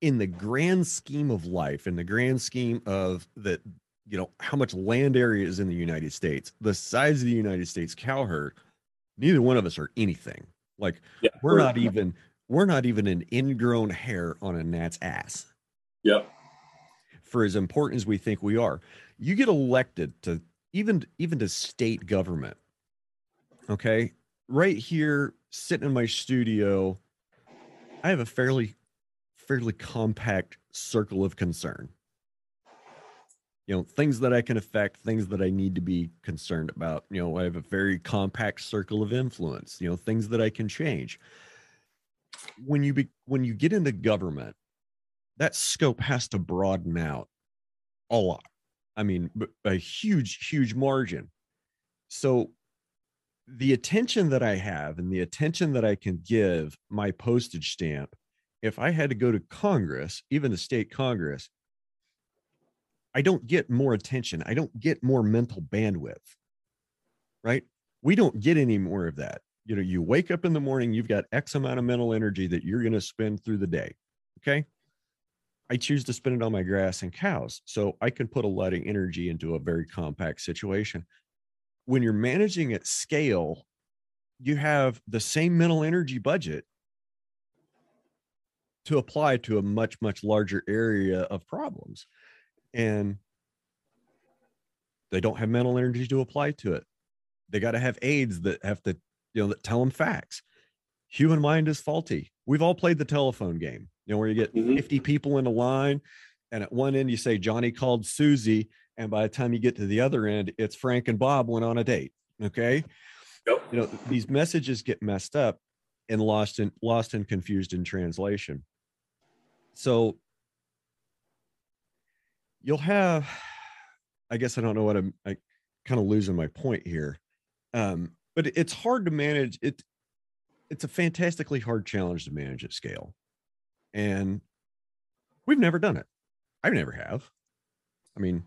in the grand scheme of life, in the grand scheme of that, you know, how much land area is in the United States, the size of the United States cow herd, neither one of us are anything. Like yeah, we're, we're not even we're not even an ingrown hair on a gnat's ass. Yep. For as important as we think we are, you get elected to even even to state government. Okay, right here sitting in my studio, I have a fairly fairly compact circle of concern. You know, things that I can affect, things that I need to be concerned about. You know, I have a very compact circle of influence, you know, things that I can change. When you be when you get into government, that scope has to broaden out a lot. I mean, a huge, huge margin. So the attention that I have and the attention that I can give my postage stamp, if I had to go to Congress, even the state Congress, I don't get more attention. I don't get more mental bandwidth, right? We don't get any more of that. You know, you wake up in the morning, you've got X amount of mental energy that you're going to spend through the day. Okay. I choose to spend it on my grass and cows. So I can put a lot of energy into a very compact situation when you're managing at scale, you have the same mental energy budget to apply to a much, much larger area of problems. And they don't have mental energy to apply to it. They got to have aides that have to, you know, that tell them facts. Human mind is faulty. We've all played the telephone game, you know, where you get mm-hmm. 50 people in a line, and at one end you say Johnny called Susie, and by the time you get to the other end it's frank and bob went on a date okay yep. you know these messages get messed up and lost and lost and confused in translation so you'll have i guess i don't know what i'm i kind of losing my point here um but it's hard to manage it it's a fantastically hard challenge to manage at scale and we've never done it i never have i mean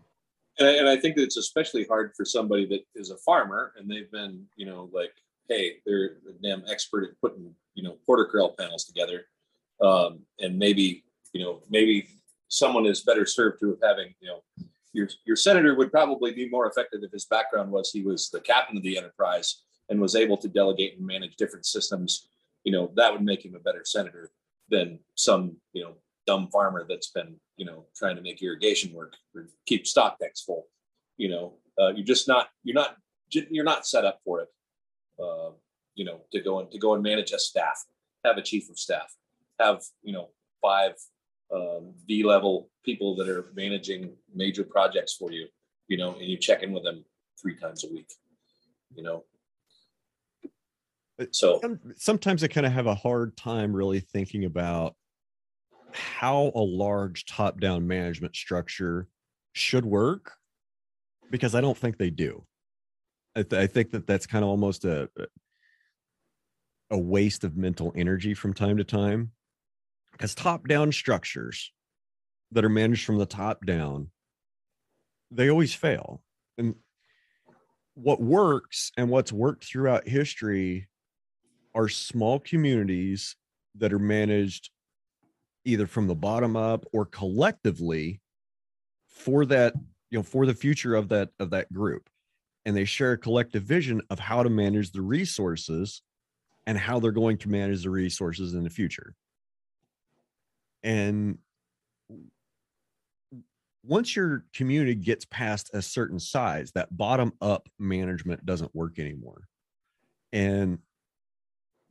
and I, and I think that it's especially hard for somebody that is a farmer and they've been, you know, like, hey, they're a damn expert at putting, you know, porter corral panels together. Um, and maybe, you know, maybe someone is better served to having, you know, your your senator would probably be more effective if his background was he was the captain of the enterprise and was able to delegate and manage different systems. You know, that would make him a better senator than some, you know, dumb farmer that's been you know trying to make irrigation work or keep stock decks full. You know uh, you're just not you're not you're not set up for it uh, you know to go and to go and manage a staff have a chief of staff have you know five um, v level people that are managing major projects for you you know and you check in with them three times a week you know so sometimes i kind of have a hard time really thinking about how a large top down management structure should work because I don't think they do. I, th- I think that that's kind of almost a a waste of mental energy from time to time because top down structures that are managed from the top down they always fail and what works and what's worked throughout history are small communities that are managed either from the bottom up or collectively for that you know for the future of that of that group. And they share a collective vision of how to manage the resources and how they're going to manage the resources in the future. And once your community gets past a certain size that bottom up management doesn't work anymore. And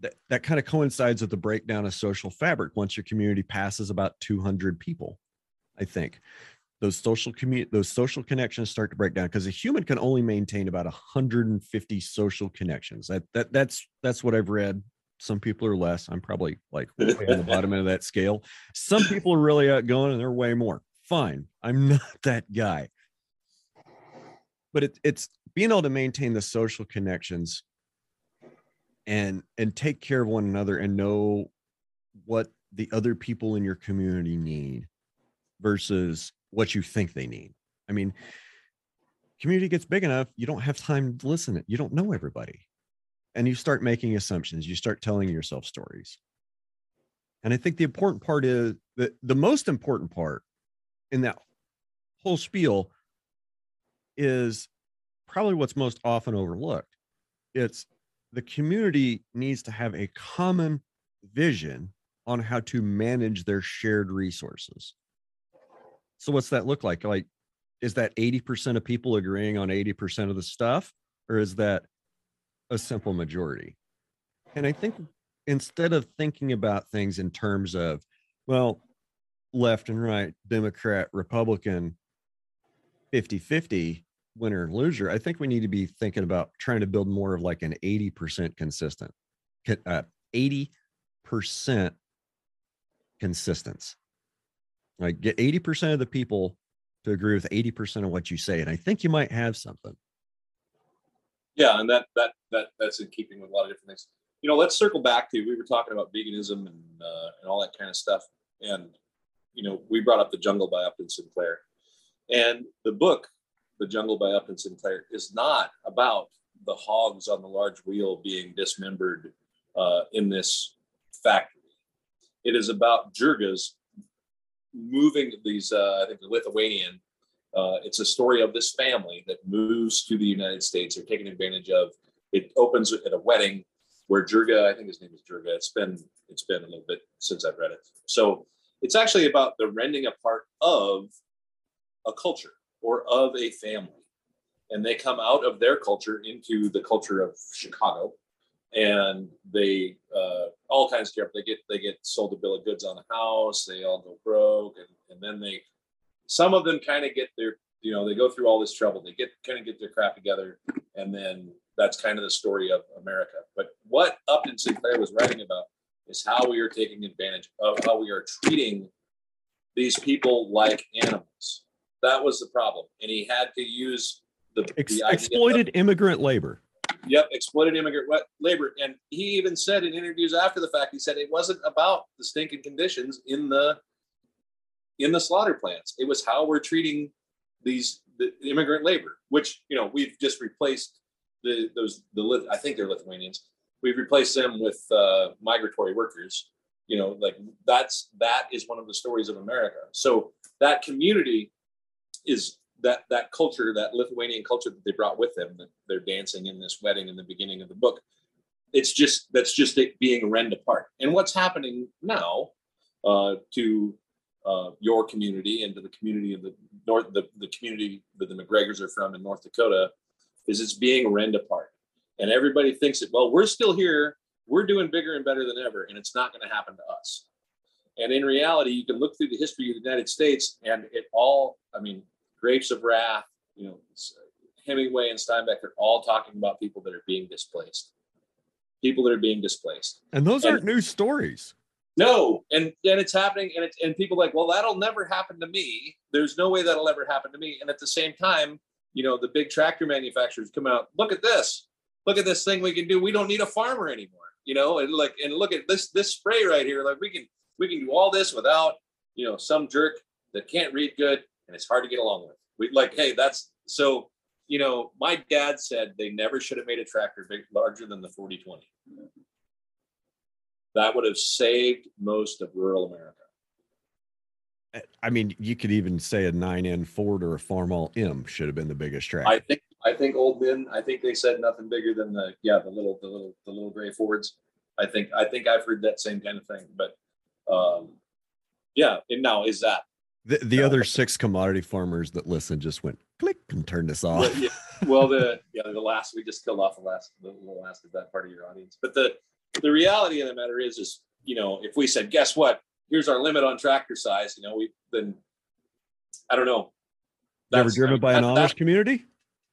that, that kind of coincides with the breakdown of social fabric once your community passes about 200 people i think. Those social community those social connections start to break down because a human can only maintain about 150 social connections. That, that that's that's what i've read. Some people are less. I'm probably like [LAUGHS] way on the bottom end of that scale. Some people are really uh, outgoing and they're way more. Fine. I'm [LAUGHS] not that guy. But it, it's being able to maintain the social connections and and take care of one another and know what the other people in your community need versus what you think they need. I mean community gets big enough you don't have time to listen you don't know everybody. And you start making assumptions you start telling yourself stories. And i think the important part is that the most important part in that whole spiel is probably what's most often overlooked. It's the community needs to have a common vision on how to manage their shared resources. So what's that look like? Like is that 80% of people agreeing on 80% of the stuff or is that a simple majority? And I think instead of thinking about things in terms of well left and right, Democrat, Republican 50-50, winner and loser, I think we need to be thinking about trying to build more of like an 80% consistent, uh, 80% consistence. Like get 80% of the people to agree with 80% of what you say. And I think you might have something. Yeah, and that that that that's in keeping with a lot of different things. You know, let's circle back to we were talking about veganism and uh, and all that kind of stuff. And you know, we brought up the jungle by Upton Sinclair. And the book the Jungle by Upton Sinclair is not about the hogs on the large wheel being dismembered uh, in this factory. It is about Jurgis moving these, uh, I think the Lithuanian, uh, it's a story of this family that moves to the United States. They're taking advantage of, it opens at a wedding where Jurga, I think his name is Jurga. It's been, it's been a little bit since I've read it. So it's actually about the rending apart of a culture or of a family. And they come out of their culture into the culture of Chicago, and they uh, all kinds of stuff. They get they get sold a bill of goods on the house. They all go broke, and, and then they some of them kind of get their you know they go through all this trouble. They get kind of get their crap together, and then that's kind of the story of America. But what Upton Sinclair was writing about is how we are taking advantage of how we are treating these people like animals that was the problem, and he had to use the, Ex- the exploited of, immigrant labor. Yep, exploited immigrant labor, and he even said in interviews after the fact, he said it wasn't about the stinking conditions in the in the slaughter plants. It was how we're treating these the immigrant labor, which you know we've just replaced the those the I think they're Lithuanians. We've replaced them with uh, migratory workers. You know, like that's that is one of the stories of America. So that community is that that culture, that Lithuanian culture that they brought with them, that they're dancing in this wedding in the beginning of the book. It's just that's just it being rend apart. And what's happening now uh, to uh, your community and to the community of the north, the, the community that the McGregors are from in North Dakota, is it's being rend apart. And everybody thinks that, well, we're still here, we're doing bigger and better than ever, and it's not going to happen to us. And in reality, you can look through the history of the United States, and it all, I mean, Grapes of Wrath, you know, Hemingway and Steinbeck are all talking about people that are being displaced. People that are being displaced. And those aren't new stories. No, and and it's happening, and it's and people like, well, that'll never happen to me. There's no way that'll ever happen to me. And at the same time, you know, the big tractor manufacturers come out, look at this, look at this thing we can do. We don't need a farmer anymore, you know, and like, and look at this, this spray right here. Like we can, we can do all this without, you know, some jerk that can't read good and it's hard to get along with. We like, hey, that's so, you know, my dad said they never should have made a tractor big, larger than the 4020. That would have saved most of rural America. I mean, you could even say a nine N Ford or a Farmall M should have been the biggest tractor. I think I think old men. I think they said nothing bigger than the yeah the little the little the little gray Fords. I think I think I've heard that same kind of thing. But um, yeah, and now is that the, the other six commodity farmers that listen just went click and turned this off. well, yeah, well, the yeah the last we just killed off the last the last of that part of your audience. But the the reality of the matter is is you know if we said guess what here's our limit on tractor size. You know, we then I don't know. Never driven by an Amish that, community.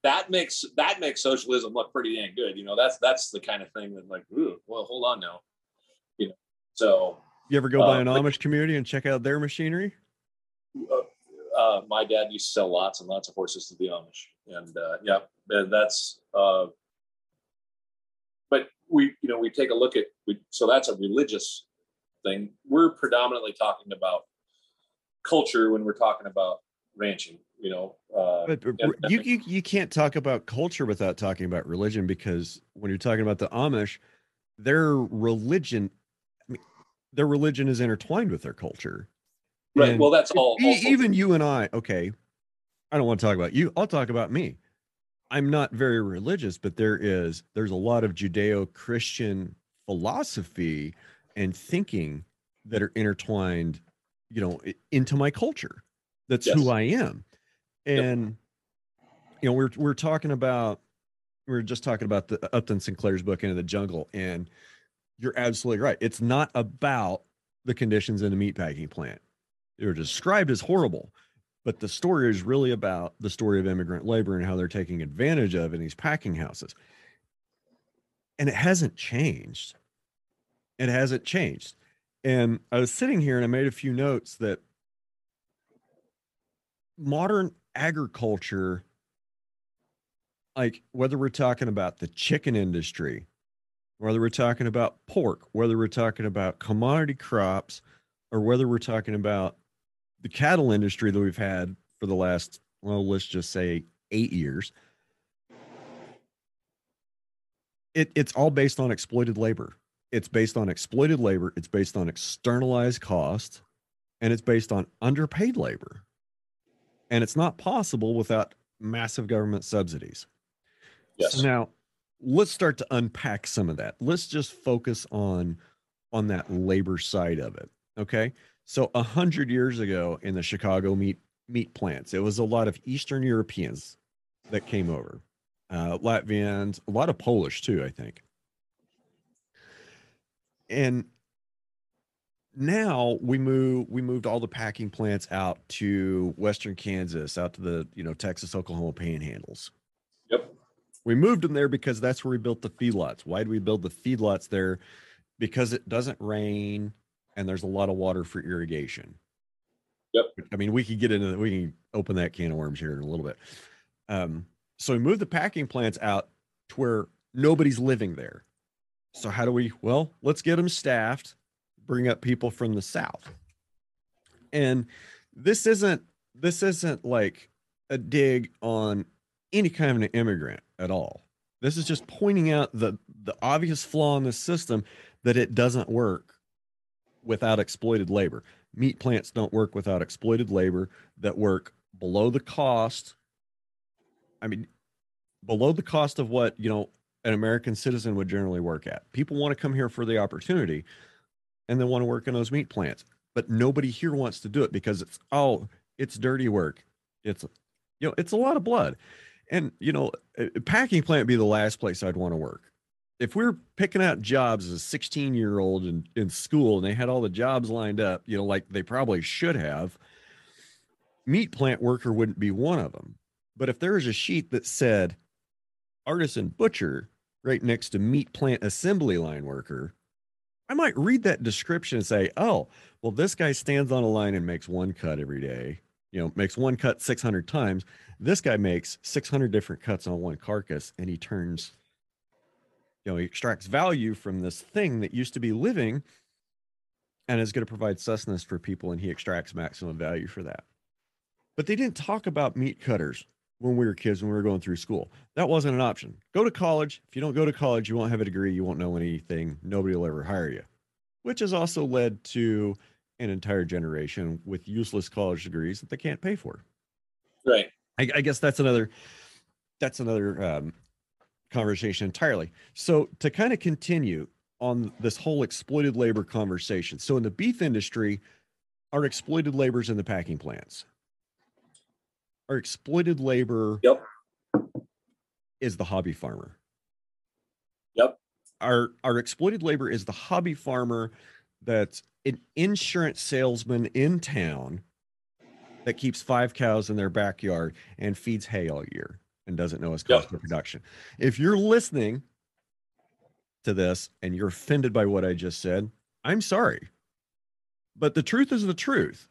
That makes that makes socialism look pretty dang good. You know, that's that's the kind of thing that like, ooh, well, hold on now. You know, so you ever go uh, by an Amish community and check out their machinery? Uh, my dad used to sell lots and lots of horses to the Amish, and uh, yeah, and that's. Uh, but we, you know, we take a look at we, so that's a religious thing. We're predominantly talking about culture when we're talking about ranching. You know, uh, but, and, you, you you can't talk about culture without talking about religion because when you're talking about the Amish, their religion, I mean, their religion is intertwined with their culture. Right. And well, that's all. even you and I. Okay, I don't want to talk about you. I'll talk about me. I'm not very religious, but there is there's a lot of Judeo-Christian philosophy and thinking that are intertwined, you know, into my culture. That's yes. who I am. And yep. you know, we're we're talking about we are just talking about the Upton Sinclair's book Into the Jungle, and you're absolutely right. It's not about the conditions in the meatpacking plant. They're described as horrible, but the story is really about the story of immigrant labor and how they're taking advantage of in these packing houses. And it hasn't changed. It hasn't changed. And I was sitting here and I made a few notes that modern agriculture, like whether we're talking about the chicken industry, whether we're talking about pork, whether we're talking about commodity crops, or whether we're talking about the cattle industry that we've had for the last, well, let's just say eight years, it, it's all based on exploited labor it's based on exploited labor, it's based on externalized cost, and it's based on underpaid labor. And it's not possible without massive government subsidies. Yes. So now let's start to unpack some of that. Let's just focus on on that labor side of it. Okay. So a hundred years ago in the Chicago meat meat plants, it was a lot of Eastern Europeans that came over, uh, Latvians, a lot of Polish too, I think. And now we move we moved all the packing plants out to western kansas out to the you know texas oklahoma panhandles. Yep. We moved them there because that's where we built the feedlots. Why did we build the feedlots there? Because it doesn't rain and there's a lot of water for irrigation yep i mean we could get into we can open that can of worms here in a little bit um so we moved the packing plants out to where nobody's living there so how do we? Well, let's get them staffed. Bring up people from the south. And this isn't this isn't like a dig on any kind of an immigrant at all. This is just pointing out the the obvious flaw in the system that it doesn't work without exploited labor. Meat plants don't work without exploited labor that work below the cost. I mean, below the cost of what, you know, an American citizen would generally work at. People want to come here for the opportunity and they want to work in those meat plants. But nobody here wants to do it because it's oh, it's dirty work. It's you know, it's a lot of blood. And you know, a packing plant be the last place I'd want to work. If we are picking out jobs as a 16 year old in, in school and they had all the jobs lined up, you know, like they probably should have, meat plant worker wouldn't be one of them. But if there was a sheet that said artisan butcher right next to meat plant assembly line worker, I might read that description and say, oh, well, this guy stands on a line and makes one cut every day. you know, makes one cut 600 times. This guy makes 600 different cuts on one carcass and he turns, you know, he extracts value from this thing that used to be living and is going to provide sustenance for people and he extracts maximum value for that. But they didn't talk about meat cutters when we were kids when we were going through school. That wasn't an option. Go to college. If you don't go to college, you won't have a degree, you won't know anything, nobody will ever hire you. Which has also led to an entire generation with useless college degrees that they can't pay for. Right. I, I guess that's another that's another um, conversation entirely. So to kind of continue on this whole exploited labor conversation. So in the beef industry, our exploited labor is in the packing plants. Our exploited labor Yep. is the hobby farmer. Yep. Our our exploited labor is the hobby farmer that's an insurance salesman in town that keeps five cows in their backyard and feeds hay all year and doesn't know his Yep. cost of production. If you're listening to this and you're offended by what I just said, I'm sorry. But the truth is the truth.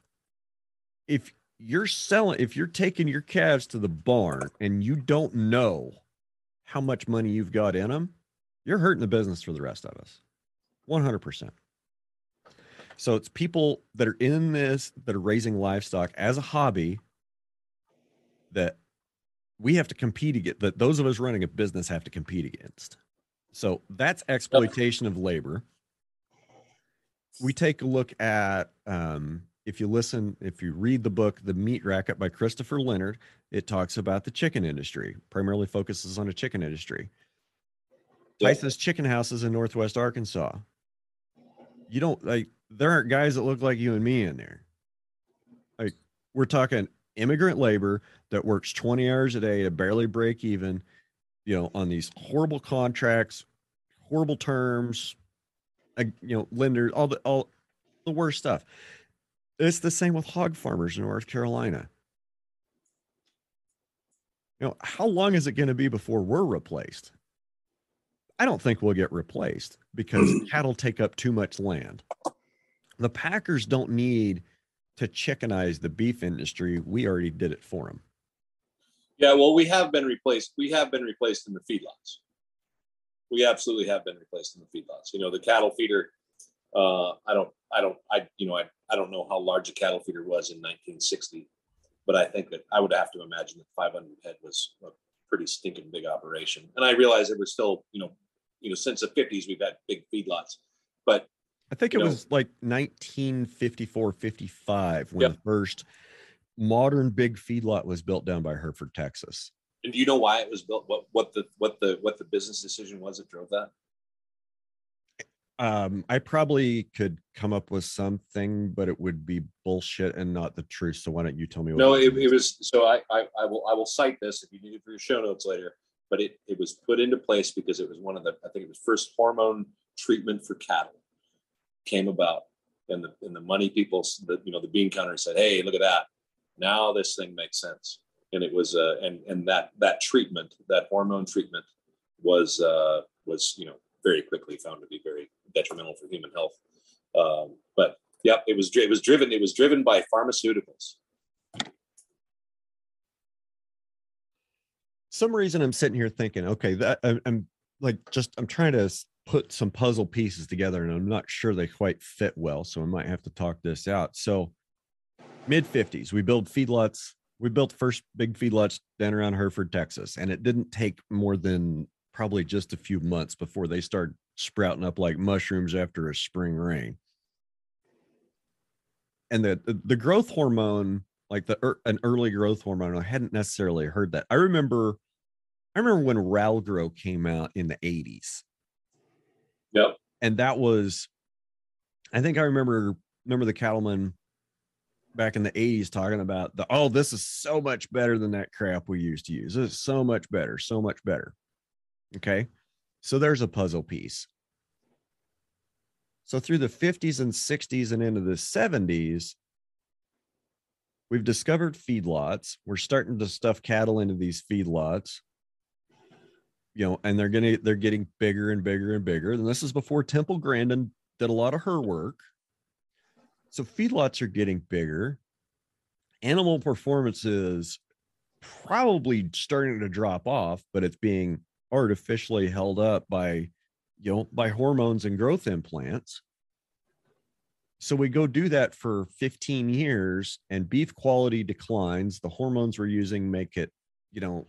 If you're selling, if you're taking your calves to the barn and you don't know how much money you've got in them, you're hurting the business for the rest of us. 100%. So it's people that are in this that are raising livestock as a hobby that we have to compete against that those of us running a business have to compete against. So that's exploitation of labor. We take a look at um, if you listen, if you read the book The Meat Racket by Christopher Leonard, it talks about the chicken industry, primarily focuses on a chicken industry. Tyson's chicken houses in northwest Arkansas. You don't like there aren't guys that look like you and me in there. Like we're talking immigrant labor that works 20 hours a day to barely break even, you know, on these horrible contracts, horrible terms, uh, you know, lenders, all the all the worst stuff. It's the same with hog farmers in North Carolina. You know, how long is it going to be before we're replaced? I don't think we'll get replaced because [CLEARS THROAT] cattle take up too much land. The Packers don't need to chickenize the beef industry. We already did it for them. Yeah, well, we have been replaced. We have been replaced in the feedlots. We absolutely have been replaced in the feedlots. You know, the cattle feeder. Uh, I don't, I don't, I, you know, I, I don't know how large a cattle feeder was in 1960, but I think that I would have to imagine that 500 head was a pretty stinking big operation. And I realize that we're still, you know, you know, since the 50s we've had big feedlots, but I think it know- was like 1954, 55 when Yep. the first modern big feedlot was built down by Hereford, Texas. and do you know why it was built? What, what the, what the, what the business decision was that drove that? Um, I probably could come up with something, but it would be bullshit and not the truth. So why don't you tell me? No, it it was, so I, I, I will, I will cite this if you need it for your show notes later, but it, it was put into place because it was one of the, I think it was first hormone treatment for cattle came about. And the, and the money people, the, you know, the bean counter said, Hey, look at that. Now this thing makes sense. And it was, uh, and, and that, that treatment, that hormone treatment was, uh, was, you know, very quickly found to be very detrimental for human health. Um, but yep, it was, it was driven, it was driven by pharmaceuticals. some reason I'm sitting here thinking, okay, that I'm, I'm like just I'm trying to put some puzzle pieces together, and I'm not sure they quite fit well, so I might have to talk this out. So, mid 50s, we build feedlots. We built first big feedlots down around Hereford, Texas, and it didn't take more than probably just a few months before they started sprouting up like mushrooms after a spring rain. And the the, growth hormone like the an early growth hormone. I hadn't necessarily heard that. I remember, I remember when Ralgro came out in the '80s, Yep. and that was, I think I remember remember the cattleman back in the '80s talking about the oh this is so much better than that crap we used to use. This is so much better, so much better. Okay, so there's a puzzle piece. So through the 50s and 60s and into the 70s, we've discovered feedlots. We're starting to stuff cattle into these feedlots. You know, and they're gonna they're getting bigger and bigger and bigger. And this is before Temple Grandin did a lot of her work. So feedlots are getting bigger. animal performance is probably starting to drop off, but it's being artificially held up by you know by hormones and growth implants so we go do that for 15 years and beef quality declines the hormones we're using make it you know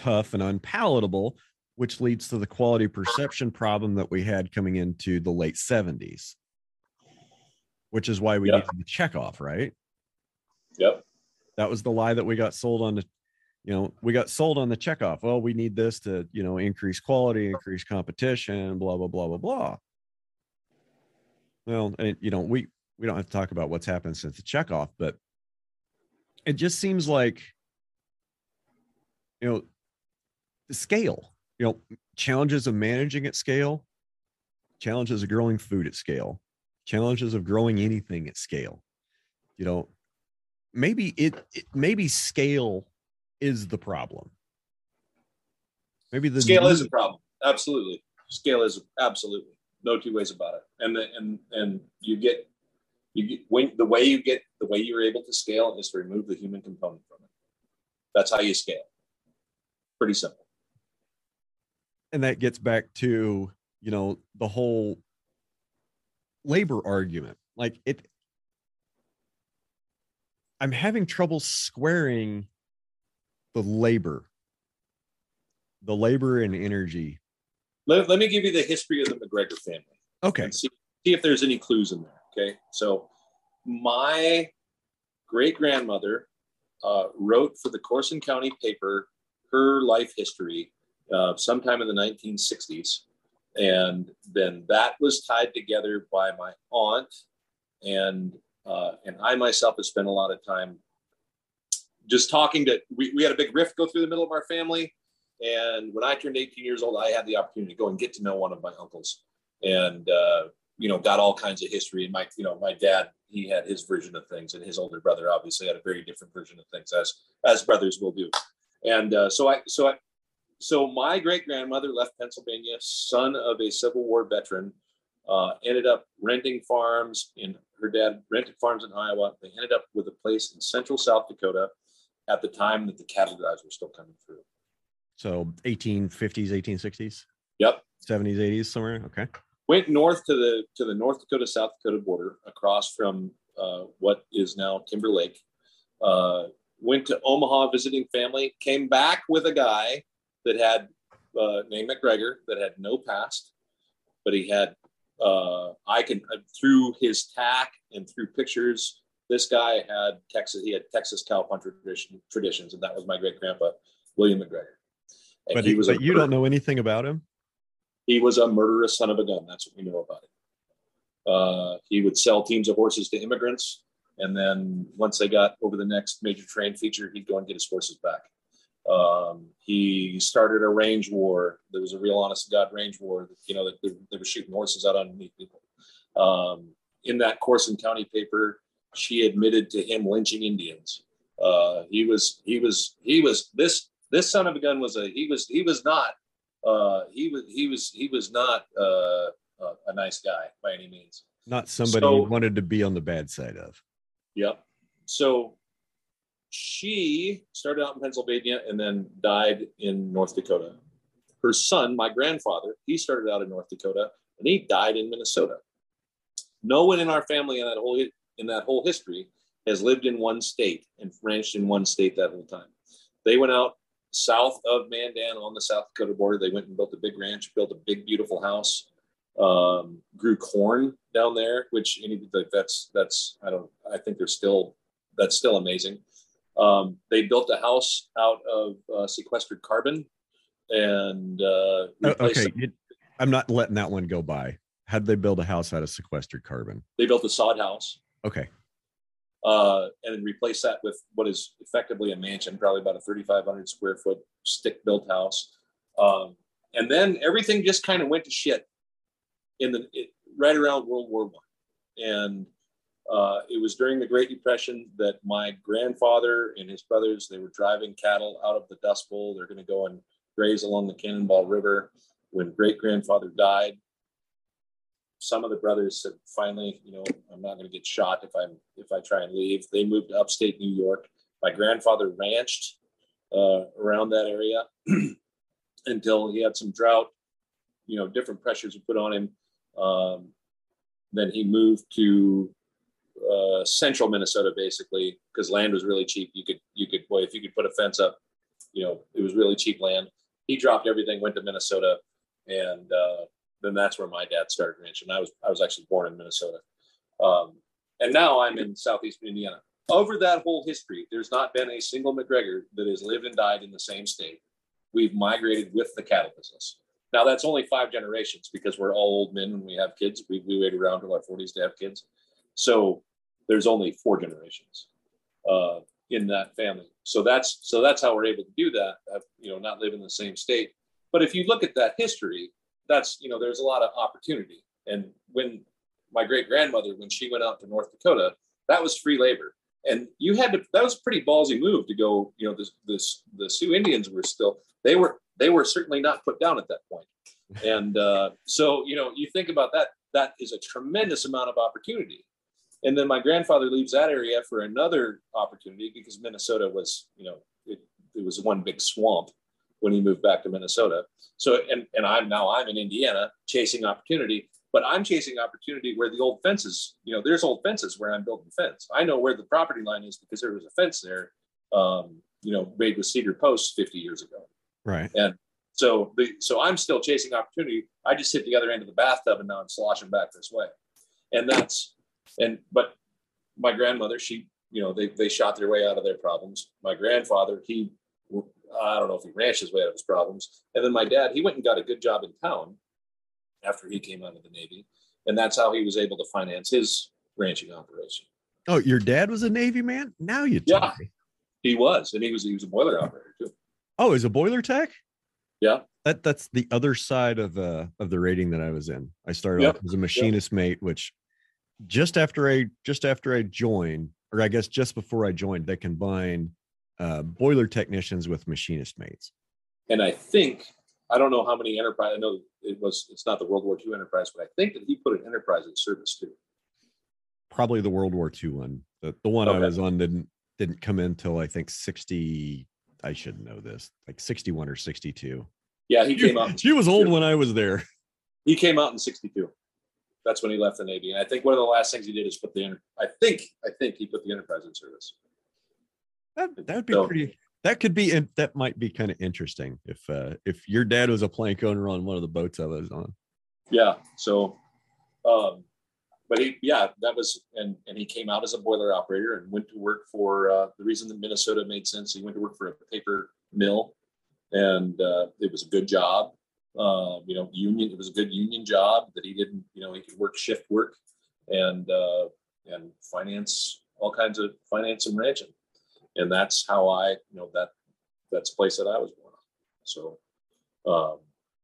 tough and unpalatable which leads to the quality perception problem that we had coming into the late 70s which is why we Yep. needed the check off right Yep. that was the lie that we got sold on the you know we got sold on the checkoff well we need this to you know increase quality increase competition blah blah blah blah blah well and you know we we don't have to talk about what's happened since the checkoff but it just seems like you know the scale you know challenges of managing at scale challenges of growing food at scale challenges of growing anything at scale you know maybe it, it maybe scale is the problem maybe the Scale is a problem. Absolutely. Scale is absolutely no two ways about it. And the, and and you get you get when the way you get the way you're able to scale is to remove the human component from it. That's how you scale. Pretty simple. And that gets back to you know the whole labor argument like it i'm having trouble squaring the labor the labor and energy Let, let me give you the history of the McGregor family. okay see, see if there's any clues in there. Okay. So my great grandmother uh, wrote for the Corson County paper her life history uh, sometime in the 1960s. And then that was tied together by my aunt. And uh, and I myself have spent a lot of time just talking to, we, we had a big rift go through the middle of our family. And when I turned 18 years old, I had the opportunity to go and get to know one of my uncles. And uh, you know, got all kinds of history. And my, you know, my dad, he had his version of things, and his older brother obviously had a very different version of things, as as brothers will do. And uh, so I, so I, so my great grandmother left Pennsylvania, son of a Civil War veteran, uh, ended up renting farms. In her dad rented farms in Iowa. They ended up with a place in central South Dakota at the time that the cattle drives were still coming through. so 1850s 1860s Yep. 70s 80s somewhere okay went north to the to the North Dakota South Dakota border across from uh, what is now Timber Lake. Uh, went to Omaha visiting family. Came back with a guy that had uh, named McGregor that had no past, but he had uh, I can uh, through his tack and through pictures. This guy had Texas. He had Texas cow punch tradition, traditions, and that was my great grandpa William McGregor. And but, he was a but you don't know anything about him he was a murderous son of a gun. That's what we know about him. Uh, he would sell teams of horses to immigrants, and then once they got over the next major train feature, he'd go and get his horses back. Um, he started a range war. There was a real honest to God range war. You know, that they, they were shooting horses out underneath people. Um, in that Corson County paper, she admitted to him lynching Indians. Uh, he was, he was, he was this this son of a gun was a he was he was not uh, he was he was he was not uh, uh, a nice guy by any means. not somebody So- you wanted to be on the bad side of Yep. So she started out in Pennsylvania and then died in North Dakota. Her son, my grandfather, he started out in North Dakota and he died in Minnesota. No one in our family in that whole in that whole history has lived in one state and ranched in one state that whole time. They went out south of Mandan on the South Dakota border. They went and built a big ranch, built a big, beautiful house, um, grew corn down there, which any like that's that's I don't I think they're still that's still amazing. Um, they built a house out of uh, sequestered carbon and uh, Oh, okay. you- i'm not letting that one go by. How'd they build a house out of sequestered carbon? They built a sod house. Okay. Uh, and then replace that with what is effectively a mansion, probably about a 3,500 square foot stick built house. Um, and then everything just kind of went to shit in the it, right around World War One, and uh, it was during the Great Depression that my grandfather and his brothers they were driving cattle out of the Dust Bowl. They're going to go and graze along the Cannonball River. When great grandfather died, some of the brothers said, finally, you know, I'm not going to get shot if I'm if I try and leave. They moved to upstate New York. My grandfather ranched uh, around that area [CLEARS THROAT] until he had some drought. You know, different pressures were put on him. Um, then he moved to uh, central Minnesota, basically, because land was really cheap. You could you could boy if you could put a fence up, you know, it was really cheap land. He dropped everything, went to Minnesota, and uh, then that's where my dad started ranching. I was I was actually born in Minnesota, um, and now I'm in southeastern Indiana. Over that whole history, there's not been a single McGregor that has lived and died in the same state. We've migrated with the cattle business. Now that's only five generations because we're all old men when we have kids. We, we wait around till our 40s to have kids. So there's only four generations uh, in that family. So that's so that's how we're able to do that. Uh, you know, not live in the same state. But if you look at that history, that's you know there's a lot of opportunity and when my great grandmother when she went out to north dakota that was free labor and you had to that was a pretty ballsy move to go you know this this the sioux indians were still they were they were certainly not put down at that point. point [LAUGHS] and uh, so you know you think about that that is a tremendous amount of opportunity and then my grandfather leaves that area for another opportunity because minnesota was you know it, it was one big swamp when he moved back to Minnesota. So and and I'm now I'm in Indiana chasing opportunity, but I'm chasing opportunity where the old fences, you know, there's old fences where I'm building fence. I know where the property line is because there was a fence there, um, you know, made with cedar posts 50 years ago. Right. And so the so I'm still chasing opportunity. I just hit the other end of the bathtub and now I'm sloshing back this way. And that's and but my grandmother, she, you know, they they shot their way out of their problems. My grandfather, he I don't know if he ranched his way out of his problems. And then my dad, he went and got a good job in town after he came out of the Navy. And that's how he was able to finance his ranching operation. Oh, your dad was a Navy man? Now you tell yeah, me. He was, and he was he was a boiler operator too. Oh, he's a boiler tech? Yeah. That that's the other side of uh of the rating that I was in. I started Yep. off as a machinist mate, which just after I just after I joined, or I guess just before I joined, they combined uh, boiler technicians with machinist mates. And I think I don't know how many enterprise. I know it was it's not the World War II enterprise, but I think that he put an enterprise in service too. Probably the World War II one. The, the one I was on didn't didn't come in till I think sixty. I should know this, like sixty one or sixty two. Yeah, he came out. She was old when I was there. He came out in '62. That's when he left the Navy, and I think one of the last things he did is put the. I think I think he put the enterprise in service. That that would be So- pretty. That could be. That might be kind of interesting if uh if your dad was a plank owner on one of the boats I was on. Yeah. So, um, but he, yeah, that was, and and he came out as a boiler operator and went to work for uh, the reason that Minnesota made sense. He went to work for a paper mill, and uh, it was a good job. Uh, you know, union. It was a good union job that he didn't. You know, he could work shift work, and uh, and finance all kinds of finance and ranching, and that's how I, you know, that that's the place that I was born on. So. Um,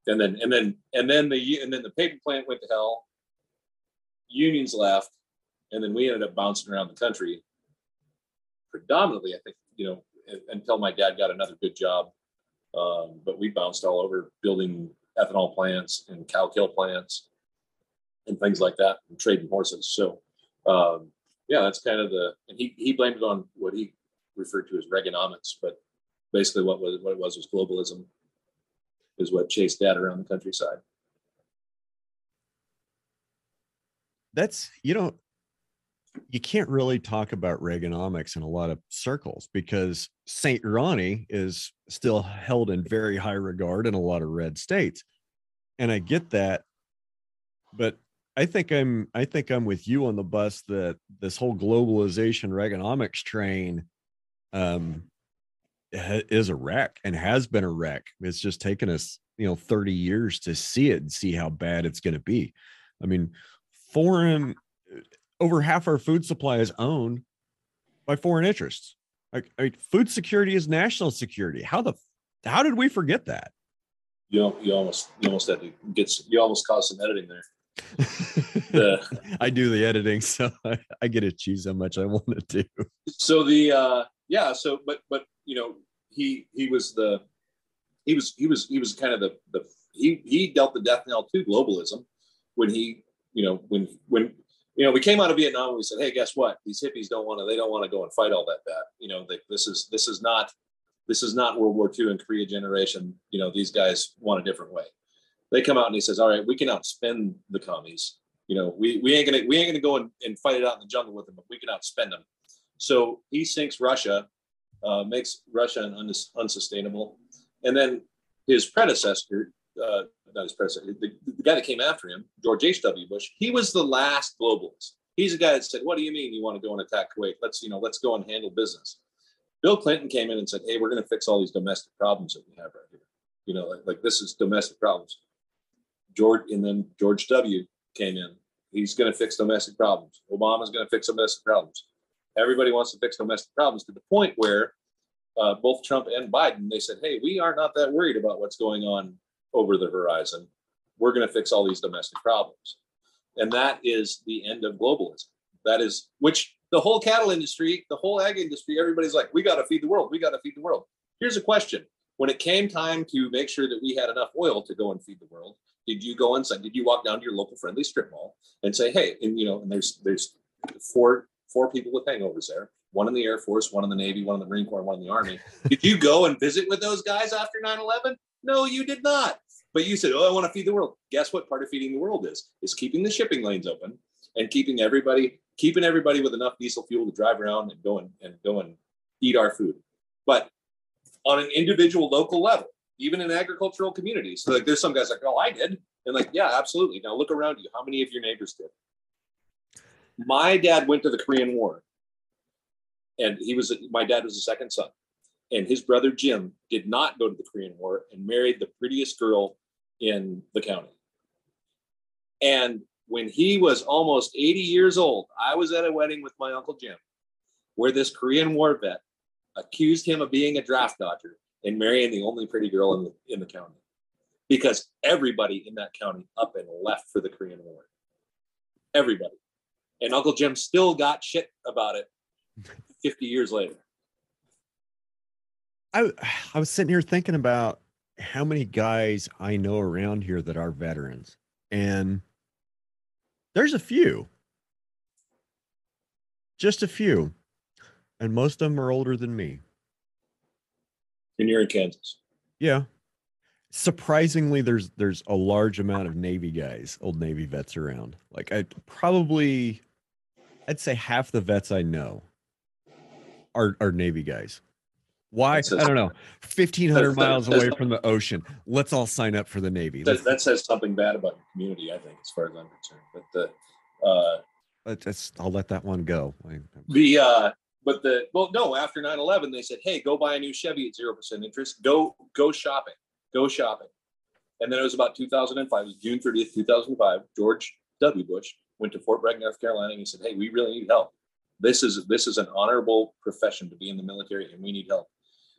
and then and then and then the and then the paper plant went to hell. Unions left, and then we ended up bouncing around the country. Predominantly, I think you know until my dad got another good job, um, but we bounced all over building ethanol plants and cow kill plants and things like that, and trading horses. So, um, yeah, that's kind of the and he he blamed it on what he referred to as Reaganomics, but basically what was what it was was globalism is what chased that around the countryside. That's you know, you can't really talk about Reaganomics in a lot of circles because Saint Ronnie is still held in very high regard in a lot of red states, and I get that, but I think I'm I think I'm with you on the bus that this whole globalization Reaganomics train um is a wreck and has been a wreck. It's just taken us, you know, 30 years to see it and see how bad it's going to be. I mean, foreign over half our food supply is owned by foreign interests. Like, I mean, food security is national security. How the how did we forget that? You know, you almost you almost had to get you almost caused some editing there. The- [LAUGHS] I do the editing, so I, [LAUGHS] I get to choose how much I want to do. so the uh yeah so but but you know he he was the he was he was he was kind of the the he he dealt the death knell to globalism when he you know, when when you know we came out of Vietnam, and we said, hey, guess what? These hippies don't want to. They don't want to go and fight all that bad. You know, they, this is this is not this is not World War II and Korea generation. You know, these guys want a different way. They come out and he says, all right, we can outspend the commies. You know, we, we ain't gonna we ain't gonna go and, and fight it out in the jungle with them, but we can outspend them. So he sinks Russia, uh, makes Russia un- unsustainable, and then his predecessor, uh, not his predecessor, the, the guy that came after him, George H.W. Bush, he was the last globalist. He's the guy that said, "What do you mean you want to go and attack Kuwait? Let's you know, let's go and handle business." Bill Clinton came in and said, "Hey, we're going to fix all these domestic problems that we have right here. You know, like, like this is domestic problems." George and then George W. came in. He's going to fix domestic problems. Obama's going to fix domestic problems. Everybody wants to fix domestic problems to the point where uh, both Trump and Biden they said, "Hey, we are not that worried about what's going on over the horizon. We're going to fix all these domestic problems." And that is the end of globalism. That is which the whole cattle industry, the whole ag industry, everybody's like, "We got to feed the world. We got to feed the world." Here's a question: When it came time to make sure that we had enough oil to go and feed the world, did you go inside? Did you walk down to your local friendly strip mall and say, "Hey," and you know, and there's there's four four people with hangovers there, one in the Air Force, one in the Navy, one in the Marine Corps, one in the Army. did you go and visit with those guys after 9/11? No, you did not. But you said, "Oh, I want to feed the world." Guess what? Part of feeding the world is is keeping the shipping lanes open and keeping everybody keeping everybody with enough diesel fuel to drive around and go and, and go and eat our food. But on an individual local level, even in agricultural communities. So like there's some guys like, oh, I did. And like, yeah, absolutely. Now look around you. How many of your neighbors did? My dad went to the Korean War. And he was my dad was the second son. And his brother Jim did not go to the Korean War and married the prettiest girl in the county. And when he was almost 80 years old, I was at a wedding with my uncle Jim, where this Korean War vet accused him of being a draft dodger and marrying the only pretty girl in the in the county because everybody in that county up and left for the Korean War. Everybody. And Uncle Jim still got shit about it 50 years later. I I was sitting here thinking about how many guys I know around here that are veterans. And there's a few. Just a few. And most of them are older than me. And you're in Kansas. Yeah. Surprisingly, there's there's a large amount of Navy guys, old Navy vets around. Like I probably I'd say half the vets I know are are Navy guys. Why? Says, I don't know. Fifteen hundred miles away from the ocean. Let's all sign up for the Navy. That, that, says something bad about your community, I think, as far as I'm concerned. But the uh, Let's, I'll let that one go. The uh, but the well, no, after 9-11, they said, hey, go buy a new Chevy at zero percent interest. Go go shopping. Go shopping. And then it was about 2005, it was June 30th, 2005. George W. Bush went to Fort Bragg, North Carolina, and he said, Hey, we really need help. This is this is an honorable profession to be in the military, and we need help.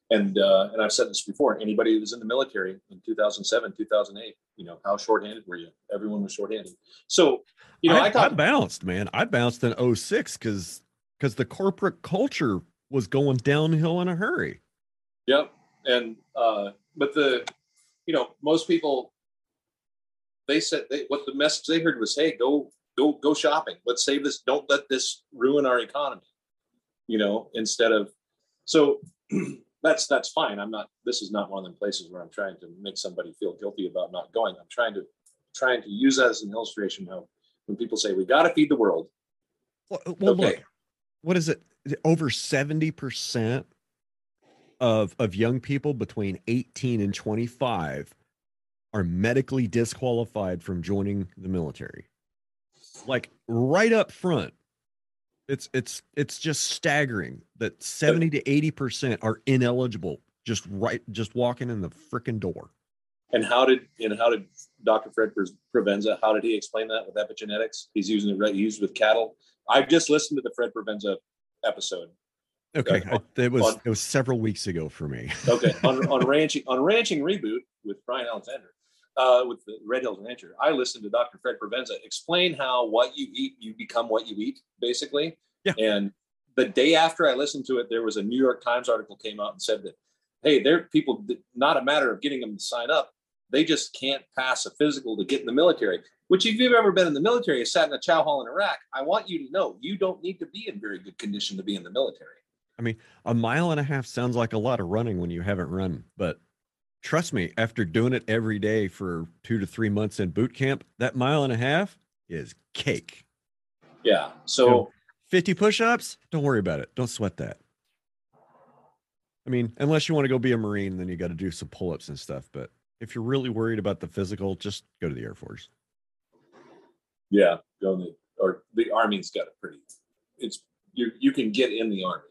And uh, and I've said this before. Anybody who was in the military in 2007, 2008, you know, how shorthanded were you? Everyone was shorthanded. So, you know, I, I, got, I bounced, man. I bounced in 06 because because the corporate culture was going downhill in a hurry. Yep. And uh, but the you know most people they said they, what the message they heard was hey go go go shopping let's save this don't let this ruin our economy you know instead of so [CLEARS THROAT] that's that's fine i'm not this is not one of them places where i'm trying to make somebody feel guilty about not going i'm trying to trying to use that as an illustration of when people say we got to feed the world well, uh, well okay. look what is it? Over 70% of, of young people between 18 and 25 are medically disqualified from joining the military. Like right up front. It's it's it's just staggering that 70 to 80% are ineligible just right just walking in the freaking door. And how did and how did Dr. Fred Provenza, how did he explain that with epigenetics? He's using it right used with cattle. I've just listened to the Fred Provenza episode. Okay, [LAUGHS] uh, it was on, it was several weeks ago for me. okay, on, [LAUGHS] on ranching on ranching reboot with Brian Alexander, uh, with the Red Hills Rancher, I listened to Dr. Fred Provenza explain how what you eat, you become what you eat, basically. Yeah. And the day after I listened to it, there was a New York Times article came out and said that, hey, there people not a matter of getting them to sign up, they just can't pass a physical to get in the military. which if you've ever been in the military, sat in a chow hall in Iraq, I want you to know you don't need to be in very good condition to be in the military. I mean, a mile and a half sounds like a lot of running when you haven't run, but trust me, after doing it every day for two to three months in boot camp, that mile and a half is cake. Yeah. So 50 push ups, don't worry about it. Don't sweat that. I mean, unless you want to go be a Marine, then you got to do some pull ups and stuff. But if you're really worried about the physical, just go to the Air Force. Yeah, go in the or the Army's got a pretty. It's you you can get in the Army,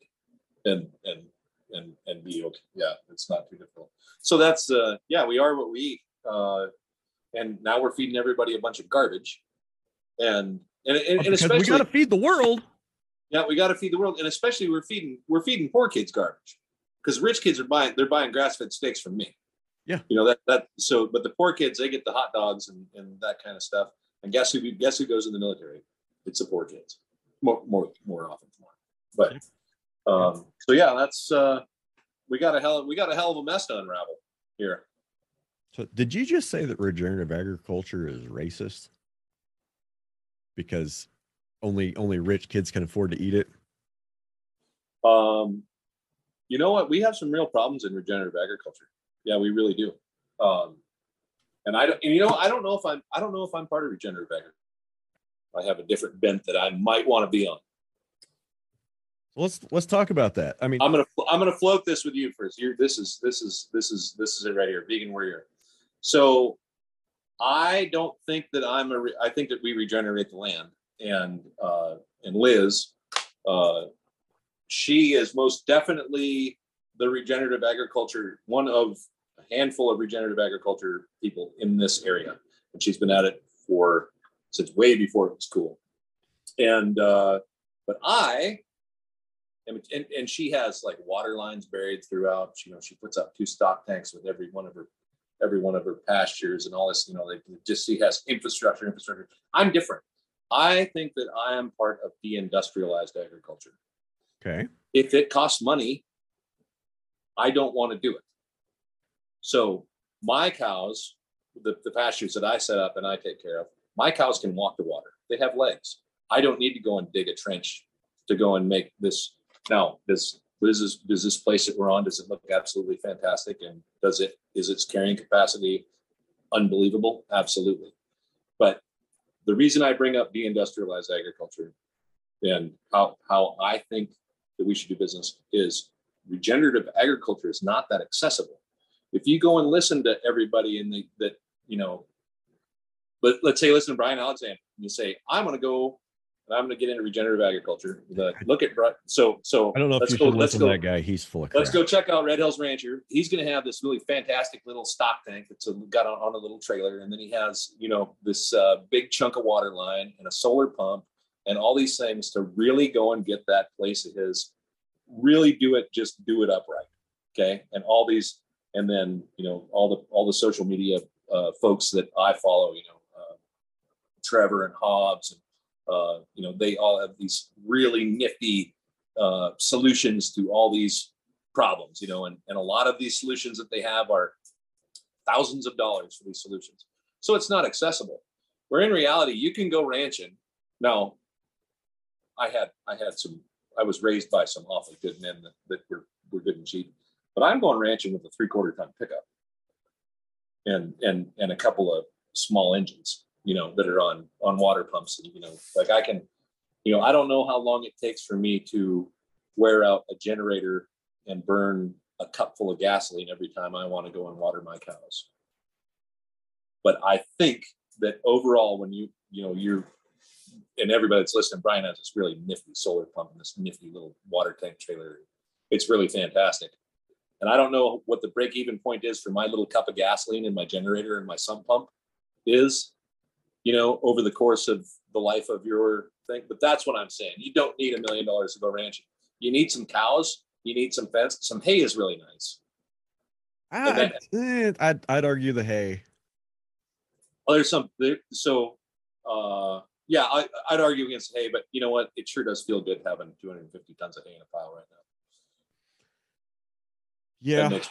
and and and and be okay. Yeah, it's not too difficult. So that's uh yeah, we are what we eat. Uh, and now we're feeding everybody a bunch of garbage, and and and, and especially we got to feed the world. Yeah, we got to feed the world, and especially we're feeding we're feeding poor kids garbage because rich kids are buying they're buying grass fed steaks from me. Yeah, you know that that so, but the poor kids they get the hot dogs and and that kind of stuff. And guess who guess who goes in the military? It's the poor kids, more more more often not. But um, so yeah, that's uh, we got a hell we got a hell of a mess to unravel here. So did you just say that regenerative agriculture is racist? Because only only rich kids can afford to eat it. Um, you know what? We have some real problems in regenerative agriculture. Yeah, we really do. Um, and I don't, and you know, I don't know if I'm, I don't know if I'm part of regenerative agriculture. I have a different bent that I might want to be on. Let's let's talk about that. I mean, I'm gonna I'm gonna float this with you first. Here, this is this is this is this is it right here, vegan warrior. So, I don't think that I'm a. Re- I think that we regenerate the land, and uh, and Liz, uh, she is most definitely the regenerative agriculture one of a handful of regenerative agriculture people in this area, and she's been at it for since way before it was cool. And uh, but I and, and, she has like water lines buried throughout. You know, she puts up two stock tanks with every one of her every one of her pastures and all this. You know, they just she has infrastructure, infrastructure. I'm different. I think that I am part of deindustrialized agriculture. Okay. If it costs money, I don't want to do it. So my cows, the, the pastures that I set up and I take care of, my cows can walk the water. They have legs. I don't need to go and dig a trench to go and make this now, does does this does this place that we're on does it look absolutely fantastic and does it is its carrying capacity unbelievable? Absolutely. But the reason I bring up deindustrialized agriculture and how how I think that we should do business is regenerative agriculture is not that accessible. If you go and listen to everybody in the that you know, but let's say listen to Brian Alexander and you say, I'm gonna go and I'm going to get into regenerative agriculture. The, look at so so. I don't know if you go, should listen go, to that guy. He's full of. Crap. Let's go check out Red Hills Rancher. He's going to have this really fantastic little stock tank that's a, got on, on, a little trailer, and then he has you know this uh, big chunk of water line and a solar pump and all these things to really go and get that place of his. Really do it. Just do it upright. Okay, and all these, and then you know all the all the social media uh, folks that I follow. You know, uh, Trevor and Hobbs and uh, you know, they all have these really nifty uh, solutions to all these problems, you know, and, and a lot of these solutions that they have are thousands of dollars for these solutions. So it's not accessible. Where in reality, you can go ranching. Now, I had I had some I was raised by some awfully good men that, that were, were good and cheap, but I'm going ranching with a three quarter ton pickup and and and a couple of small engines you know, that are on on water pumps. And you know, like I can, you know, I don't know how long it takes for me to wear out a generator and burn a cup full of gasoline every time I want to go and water my cows. But I think that overall, when you you know you're and everybody that's listening, Brian has this really nifty solar pump and this nifty little water tank trailer. It's really fantastic. And I don't know what the break even point is for my little cup of gasoline in my generator and my sump pump is, you know, over the course of the life of your thing. But that's what I'm saying. You don't need a million dollars to go ranching. You need some cows. You need some fence. Some hay is really nice. I'd, eh, I'd, I'd argue the hay. Well, there's some. There, so, uh, yeah, I, would argue against hay, but you know what? It sure does feel good having 250 tons of hay in a pile right now. Yeah, that makes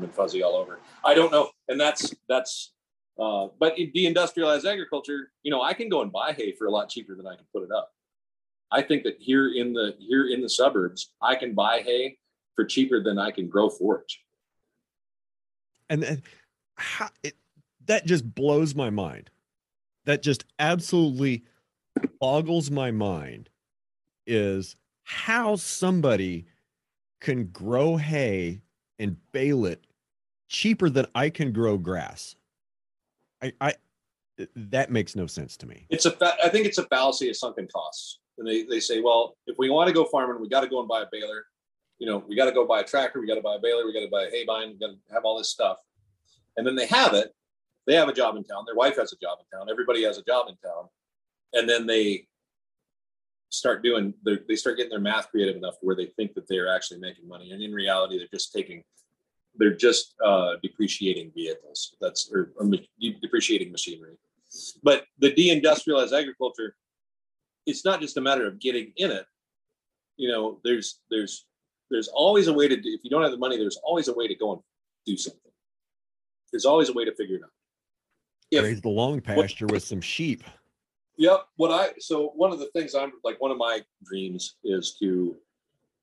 me fuzzy all over. I don't know, and that's that's Uh, but in deindustrialized agriculture, you know, I can go and buy hay for a lot cheaper than I can put it up. I think that here in the here in the suburbs, I can buy hay for cheaper than I can grow forage. And, how, it, that just blows my mind. That just absolutely boggles my mind is how somebody can grow hay and bale it cheaper than I can grow grass. I, I that makes no sense to me. It's a, I think it's a fallacy of sunken costs. And they, they say, well, if we want to go farming, we got to go and buy a baler. You know, we got to go buy a tractor, we got to buy a baler, we got to buy a haybine, we got to have all this stuff. And then they have it. They have a job in town. Their wife has a job in town. Everybody has a job in town. And then they start doing, they start getting their math creative enough where they think that they're actually making money. And in reality, they're just taking they're just uh, depreciating vehicles. That's or, or depreciating machinery. But the deindustrialized agriculture, it's not just a matter of getting in it. You know, there's there's there's always a way to do. If you don't have the money, there's always a way to go and do something. There's always a way to figure it out. If, Raise the long pasture what, with some sheep. Yep. What I so one of the things I'm like one of my dreams is to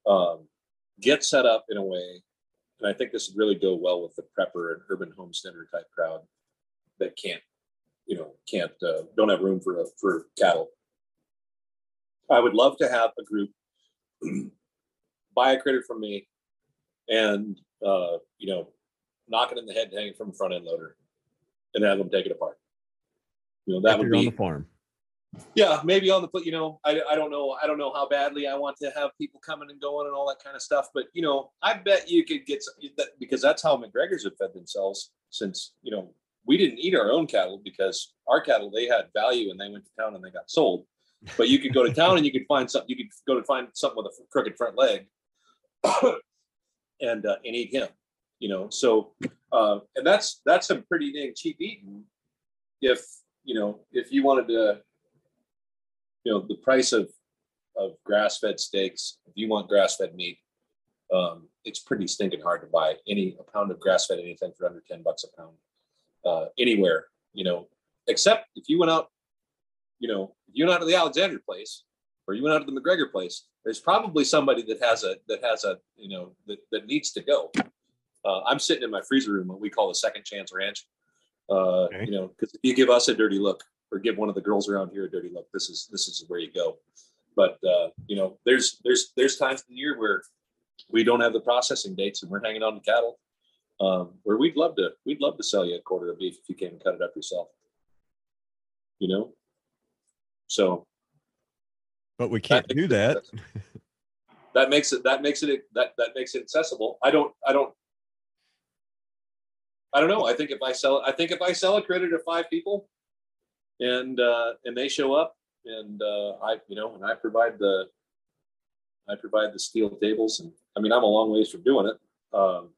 um, get set up in a way and I think this would really go well with the prepper and urban homesteader type crowd that can't, you know, can't uh, don't have room for for cattle. I would love to have a group [CLEARS THROAT] buy a critter from me, and uh, you know, knock it in the head hanging from a front end loader, and have them take it apart. You know, that would be on the farm yeah maybe on the you know I, I don't know i don't know how badly i want to have people coming and going and all that kind of stuff but you know i bet you could get some, because that's how mcgregor's have fed themselves since you know we didn't eat our own cattle because our cattle they had value and they went to town and they got sold. But you could go to town and you could find something you could go to find something with a crooked front leg [COUGHS] and uh, and eat him you know so uh, and that's that's some pretty dang cheap eating if you know if you wanted to you know the price of of grass fed steaks. If you want grass fed meat, um, it's pretty stinking hard to buy any a pound of grass fed anything for under ten bucks a pound uh, anywhere. You know, except if you went out, you know, if you went out to the Alexander place or you went out to the McGregor place, there's probably somebody that has a that has a you know that, that needs to go. Uh, I'm sitting in my freezer room, what we call the second chance ranch. Uh, okay. You know, because if you give us a dirty look, or give one of the girls around here a dirty look. This is this is where you go. But uh, you know, there's there's there's times in the year where we don't have the processing dates and we're hanging on to cattle. Um, where we'd love to we'd love to sell you a quarter of beef if you came and cut it up yourself. You know, so. But we can't that do that. that makes it that makes it that that makes it accessible. I don't I don't I don't know. I think if I sell I think if I sell a critter to five people, and uh, and they show up, and uh, I you know, and I provide the I provide the steel tables, and I mean I'm a long ways from doing it, um,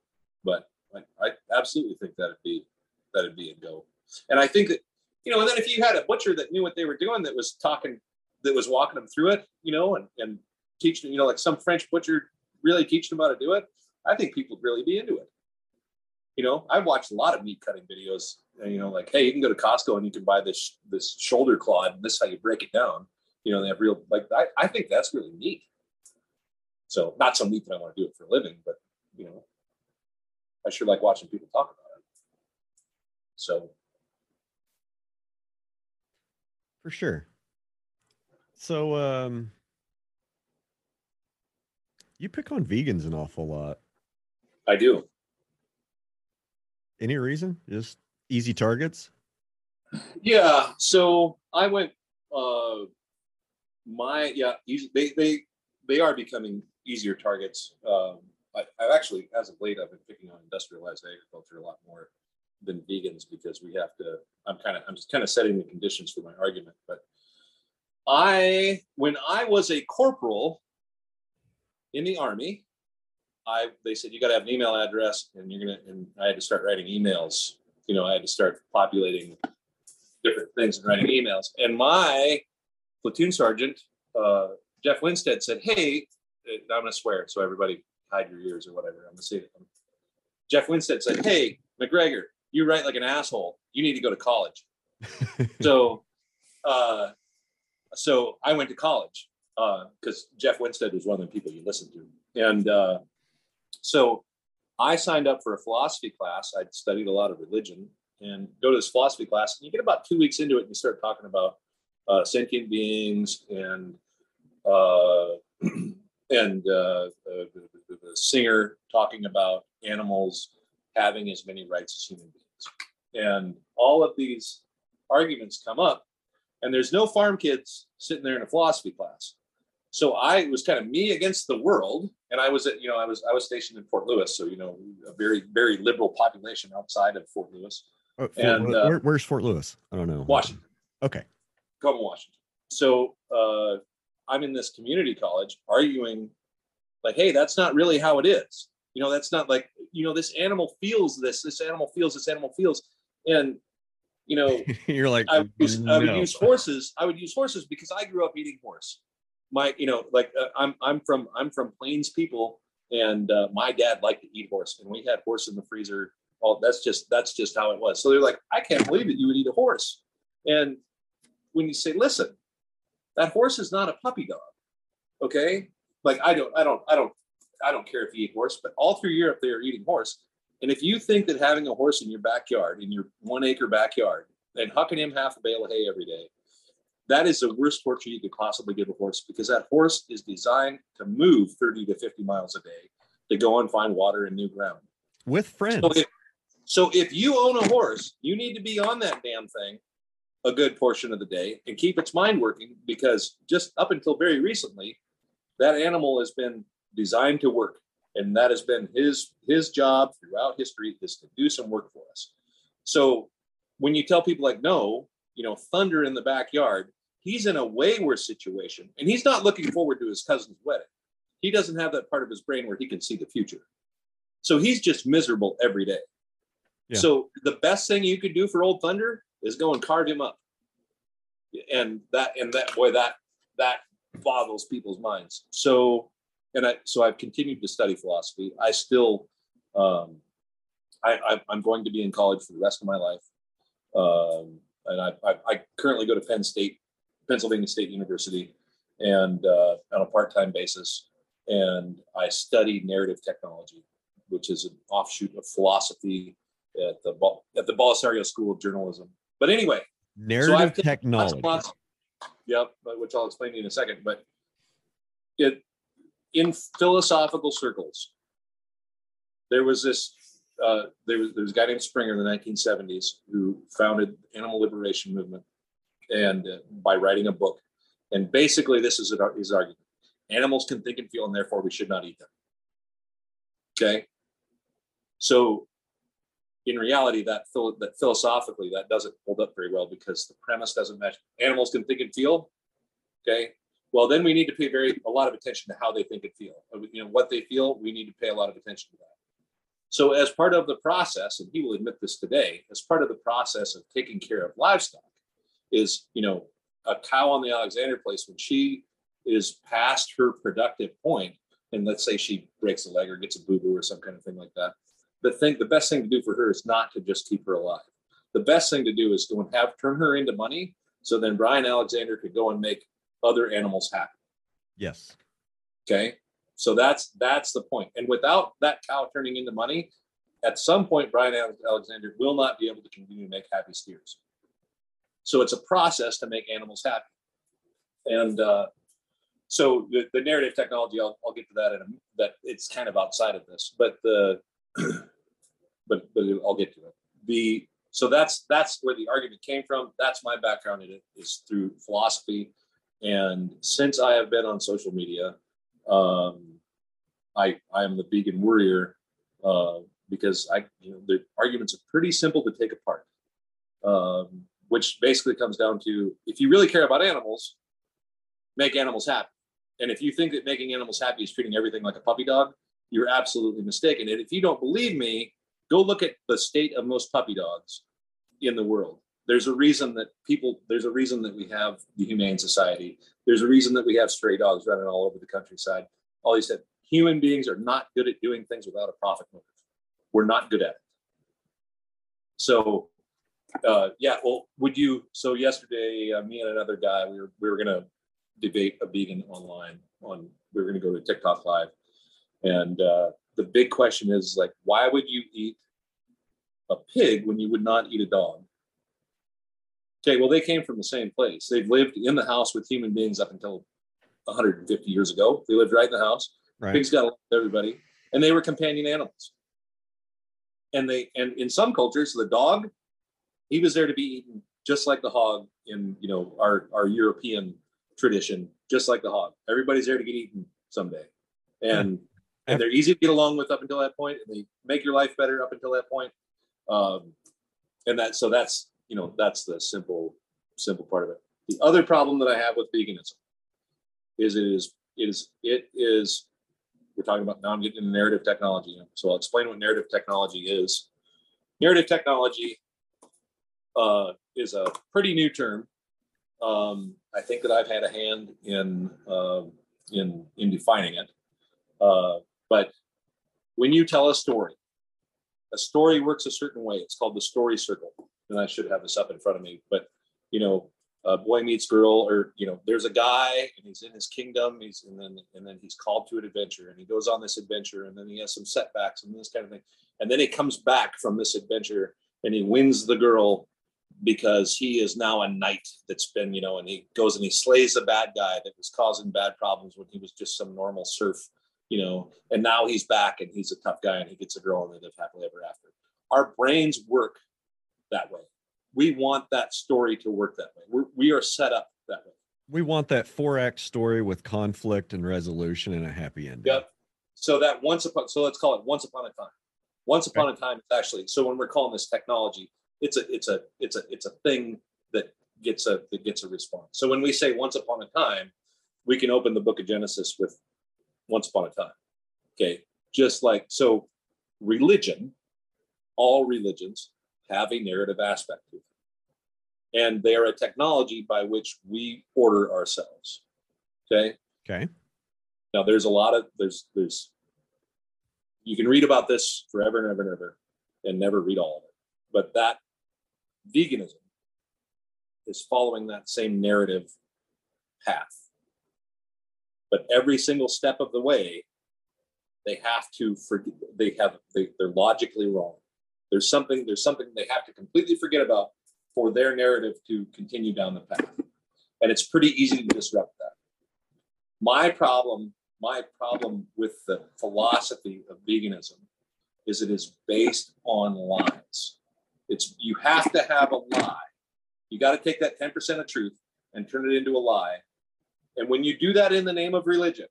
but I, I absolutely think that'd be that'd be a go. And I think that you know, and then if you had a butcher that knew what they were doing, that was talking, that was walking them through it, you know, and and teaching, you know, like some French butcher really teaching them how to do it, I think people would really be into it. You know, I've watched a lot of meat cutting videos and you know, like, hey, you can go to Costco and you can buy this this shoulder clod, and this is how you break it down. You know, they have real like I, I think that's really neat. So not so neat that I want to do it for a living, but you know, I sure like watching people talk about it. So for sure. So um you pick on vegans an awful lot. I do. Any reason? Just easy targets? Yeah. So I went. Uh, my yeah, they they they are becoming easier targets. Um, I, I've actually, as of late, I've been picking on industrialized agriculture a lot more than vegans because we have to. I'm kind of I'm just kind of setting the conditions for my argument. But I, when I was a corporal in the army, I they said you got to have an email address and you're gonna and I had to start writing emails you know, I had to start populating different things and writing emails. And my platoon sergeant, uh, Jeff Winstead, said, "Hey, I'm to swear, so everybody hide your ears or whatever. I'm to say it. Jeff Winstead said, "Hey, McGregor, you write like an asshole. You need to go to college. [LAUGHS] so, uh, so I went to college because uh, Jeff Winstead was one of the people you listened to, and uh, so I signed up for a philosophy class. I'd studied a lot of religion and go to this philosophy class. And you get about two weeks into it, and you start talking about uh, sentient beings and uh, [CLEARS THROAT] and uh, the, the, the, singer talking about animals having as many rights as human beings, and all of these arguments come up. And there's no farm kids sitting there in a philosophy class. So I was kind of me against the world, and I was at you know I was I was stationed in Fort Lewis, so you know a very very liberal population outside of Fort Lewis. Oh, Fort, and uh, where, where's Fort Lewis? I don't know. Washington. Okay. Come Washington. So uh, I'm in this community college arguing, like, hey, that's not really how it is. You know, that's not like you know this animal feels this. This animal feels. This animal feels. And you know, [LAUGHS] you're like I, use, no. I would use horses. I would use horses because I grew up eating horse my you know like uh, i'm i'm from i'm from plains people and uh, my dad liked to eat horse and we had horse in the freezer. Well that's just that's just how it was. So they're like i can't believe that you would eat a horse. And when you say listen that horse is not a puppy dog okay? Like i don't i don't i don't i don't care if you eat horse but all through europe they are eating horse. And if you think that having a horse in your backyard in your one acre backyard and hucking him half a bale of hay every day that is the worst torture you could possibly give a horse because that horse is designed to move 30 to 50 miles a day to go and find water and new ground with friends. So if, so if you own a horse, you need to be on that damn thing a good portion of the day and keep its mind working because just up until very recently, that animal has been designed to work. And that has been his his job throughout history is to do some work for us. So when you tell people like, no, you know, thunder in the backyard, he's in a way worse situation and he's not looking forward to his cousin's wedding. He doesn't have that part of his brain where he can see the future. So he's just miserable every day. Yeah. So the best thing you could do for old Thunder is go and carve him up. And that and that boy that that boggles people's minds. So and I so I've continued to study philosophy. I still um I, I am going to be in college for the rest of my life. Um and I, I, I currently go to Penn State Pennsylvania State University and uh, on a part-time basis. And I study narrative technology, which is an offshoot of philosophy at the at the Bellisario School of Journalism. But anyway, narrative so technology. Lots, yep, which I'll explain to you in a second. But it in philosophical circles, there was this uh, there was there was a guy named Springer in the 1970s who founded the animal liberation movement and uh, by writing a book. And basically, this is his argument: animals can think and feel, and therefore we should not eat them. Okay. So, in reality, that, that philosophically that doesn't hold up very well because the premise doesn't match. Animals can think and feel. Okay. Well, then we need to pay very a lot of attention to how they think and feel. Uh, you know what they feel. We need to pay a lot of attention to that. So, as part of the process, and he will admit this today, as part of the process of taking care of livestock, is you know a cow on the Alexander place when she is past her productive point, and let's say she breaks a leg or gets a boo boo or some kind of thing like that. The thing, the best thing to do for her is not to just keep her alive. The best thing to do is to have turn her into money, so then Brian Alexander could go and make other animals happy. Yes. Okay. So that's that's the point. And without that cow turning into money, at some point Brian Alexander will not be able to continue to make happy steers. So it's a process to make animals happy. And uh, so the, the narrative technology, I'll, I'll get to that in a that it's kind of outside of this, but the [CLEARS THROAT] but but I'll get to it. The so that's that's where the argument came from. That's my background in it is through philosophy, and since I have been on social media, um, I I am the vegan warrior uh, because I you know the arguments are pretty simple to take apart. Um, which basically comes down to if you really care about animals, make animals happy. And if you think that making animals happy is treating everything like a puppy dog, you're absolutely mistaken. And if you don't believe me, go look at the state of most puppy dogs in the world. There's a reason that people, there's a reason that we have the Humane Society. There's a reason that we have stray dogs running all over the countryside. All he said, human beings are not good at doing things without a profit motive. We're not good at it. So, uh, yeah. Well, would you? So yesterday, uh, me and another guy, we were we were gonna debate a vegan online. On we were gonna go to TikTok live, and uh, the big question is like, why would you eat a pig when you would not eat a dog? Okay, well, they came from the same place. They've lived in the house with human beings up until 150 years ago. They lived right in the house. Right. Pigs got everybody, and they were companion animals. And they and in some cultures, the dog, he was there to be eaten just like the hog in you know our our European tradition, just like the hog. Everybody's there to get eaten someday, and and they're easy to get along with up until that point, and they make your life better up until that point. Um, and that so that's you know that's the simple simple part of it. The other problem that I have with veganism is it is it is it is we're talking about now I'm getting into narrative technology. So I'll explain what narrative technology is. Narrative technology uh, is a pretty new term. Um, I think that I've had a hand in uh, in in defining it. Uh, but when you tell a story, a story works a certain way. It's called the story circle. And I should have this up in front of me. But you know, a boy meets girl, or you know, there's a guy and he's in his kingdom. He's and then and then he's called to an adventure, and he goes on this adventure, and then he has some setbacks and this kind of thing, and then he comes back from this adventure and he wins the girl because he is now a knight that's been, you know, and he goes and he slays the bad guy that was causing bad problems when he was just some normal serf, you know, and now he's back and he's a tough guy and he gets a girl and they live happily ever after. Our brains work that way. We want that story to work that way. We're, we are set up that way. We want that four act story with conflict and resolution and a happy ending. Yep. So that once upon, so let's call it once upon a time. Once upon a time, it's actually so when we're calling this technology, it's a it's a it's a it's a thing that gets a that gets a response. So when we say once upon a time, we can open the book of Genesis with once upon a time. Okay. Just like so religion, all religions have a narrative aspect to them. And they are a technology by which we order ourselves. Okay. Okay. Now there's a lot of there's there's you can read about this forever and ever and ever and never read all of it. But that veganism is following that same narrative path. But every single step of the way, they have to forget they have they, they're logically wrong. There's something, there's something they have to completely forget about for their narrative to continue down the path. And it's pretty easy to disrupt that. My problem, my problem with the philosophy of veganism is it is based on lies. It's you have to have a lie. You got to take that 10% of truth and turn it into a lie. And when you do that in the name of religion,